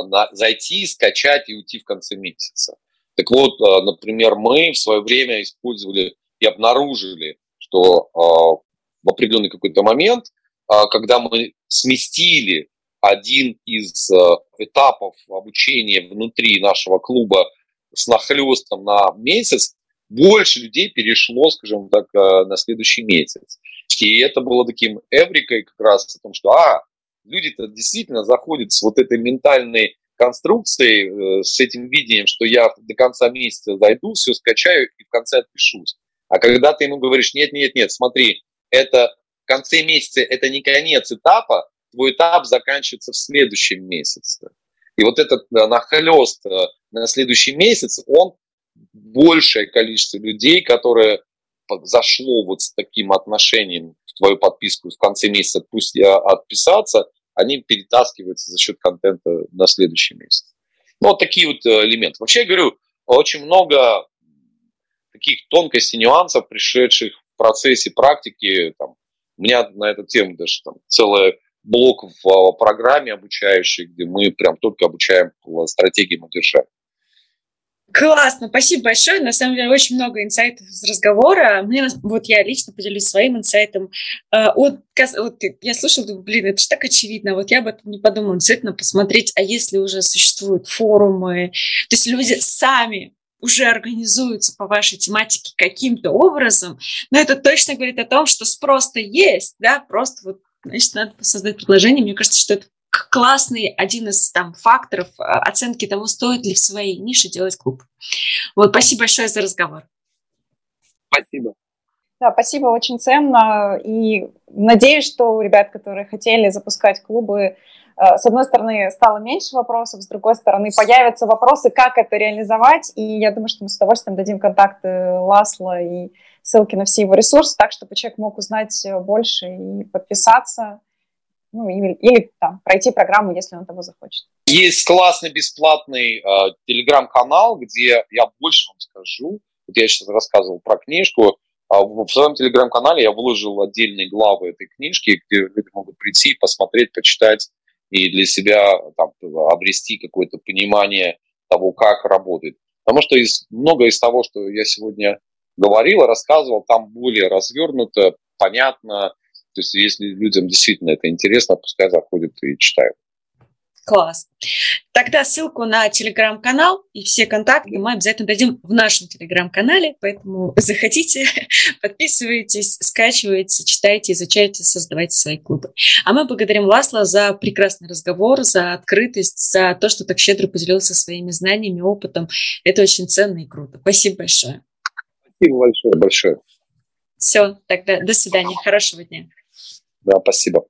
на, зайти, скачать и уйти в конце месяца. Так вот, а, например, мы в свое время использовали и обнаружили, что а, в определенный какой-то момент, когда мы сместили один из этапов обучения внутри нашего клуба с нахлестом на месяц, больше людей перешло, скажем так, на следующий месяц. И это было таким эврикой как раз о том, что, а, люди-то действительно заходят с вот этой ментальной конструкцией, э, с этим видением, что я до конца месяца зайду, все скачаю и в конце отпишусь. А когда ты ему говоришь, нет, нет, нет, смотри, это в конце месяца, это не конец этапа, твой этап заканчивается в следующем месяце. И вот этот нахлест э, на следующий месяц, он большее количество людей, которые зашло вот с таким отношением в твою подписку в конце месяца пусть я отписаться, они перетаскиваются за счет контента на следующий месяц. Ну, вот такие вот э, элементы. Вообще, я говорю, очень много таких тонкостей, нюансов, пришедших в процессе практики. Там, у меня на эту тему даже там целый блок в э, программе обучающей, где мы прям только обучаем стратегиям удержания. Классно, спасибо большое. На самом деле очень много инсайтов из разговора. Мне, вот я лично поделюсь своим инсайтом. А, вот, вот я слушала, думаю, блин, это же так очевидно. Вот я этом не подумала. Действительно посмотреть, а если уже существуют форумы, то есть люди сами уже организуются по вашей тематике каким-то образом, но это точно говорит о том, что спрос-то есть, да, просто вот, значит, надо создать предложение. Мне кажется, что это классный один из там факторов э, оценки того, стоит ли в своей нише делать клуб. Вот, спасибо большое за разговор. Спасибо. Да, спасибо, очень ценно. И надеюсь, что у ребят, которые хотели запускать клубы, с одной стороны, стало меньше вопросов, с другой стороны, появятся вопросы, как это реализовать, и я думаю, что мы с удовольствием дадим контакты Ласла и ссылки на все его ресурсы, так, чтобы человек мог узнать больше и подписаться, ну, или, или там, пройти программу, если он того захочет. Есть классный бесплатный э, телеграм-канал, где я больше вам скажу. Вот я сейчас рассказывал про книжку. А в, своем телеграм-канале я выложил отдельные главы этой книжки, где люди могут прийти, посмотреть, почитать и для себя там, обрести какое-то понимание того, как работает. Потому что из, многое из того, что я сегодня говорил, рассказывал, там более развернуто, понятно. То есть если людям действительно это интересно, пускай заходят и читают. Класс. Тогда ссылку на телеграм-канал и все контакты мы обязательно дадим в нашем телеграм-канале, поэтому заходите, [LAUGHS] подписывайтесь, скачивайте, читайте, изучайте, создавайте свои клубы. А мы благодарим Ласла за прекрасный разговор, за открытость, за то, что так щедро поделился своими знаниями, опытом. Это очень ценно и круто. Спасибо большое. Спасибо большое, большое. Все, тогда до свидания, хорошего дня. Да, спасибо.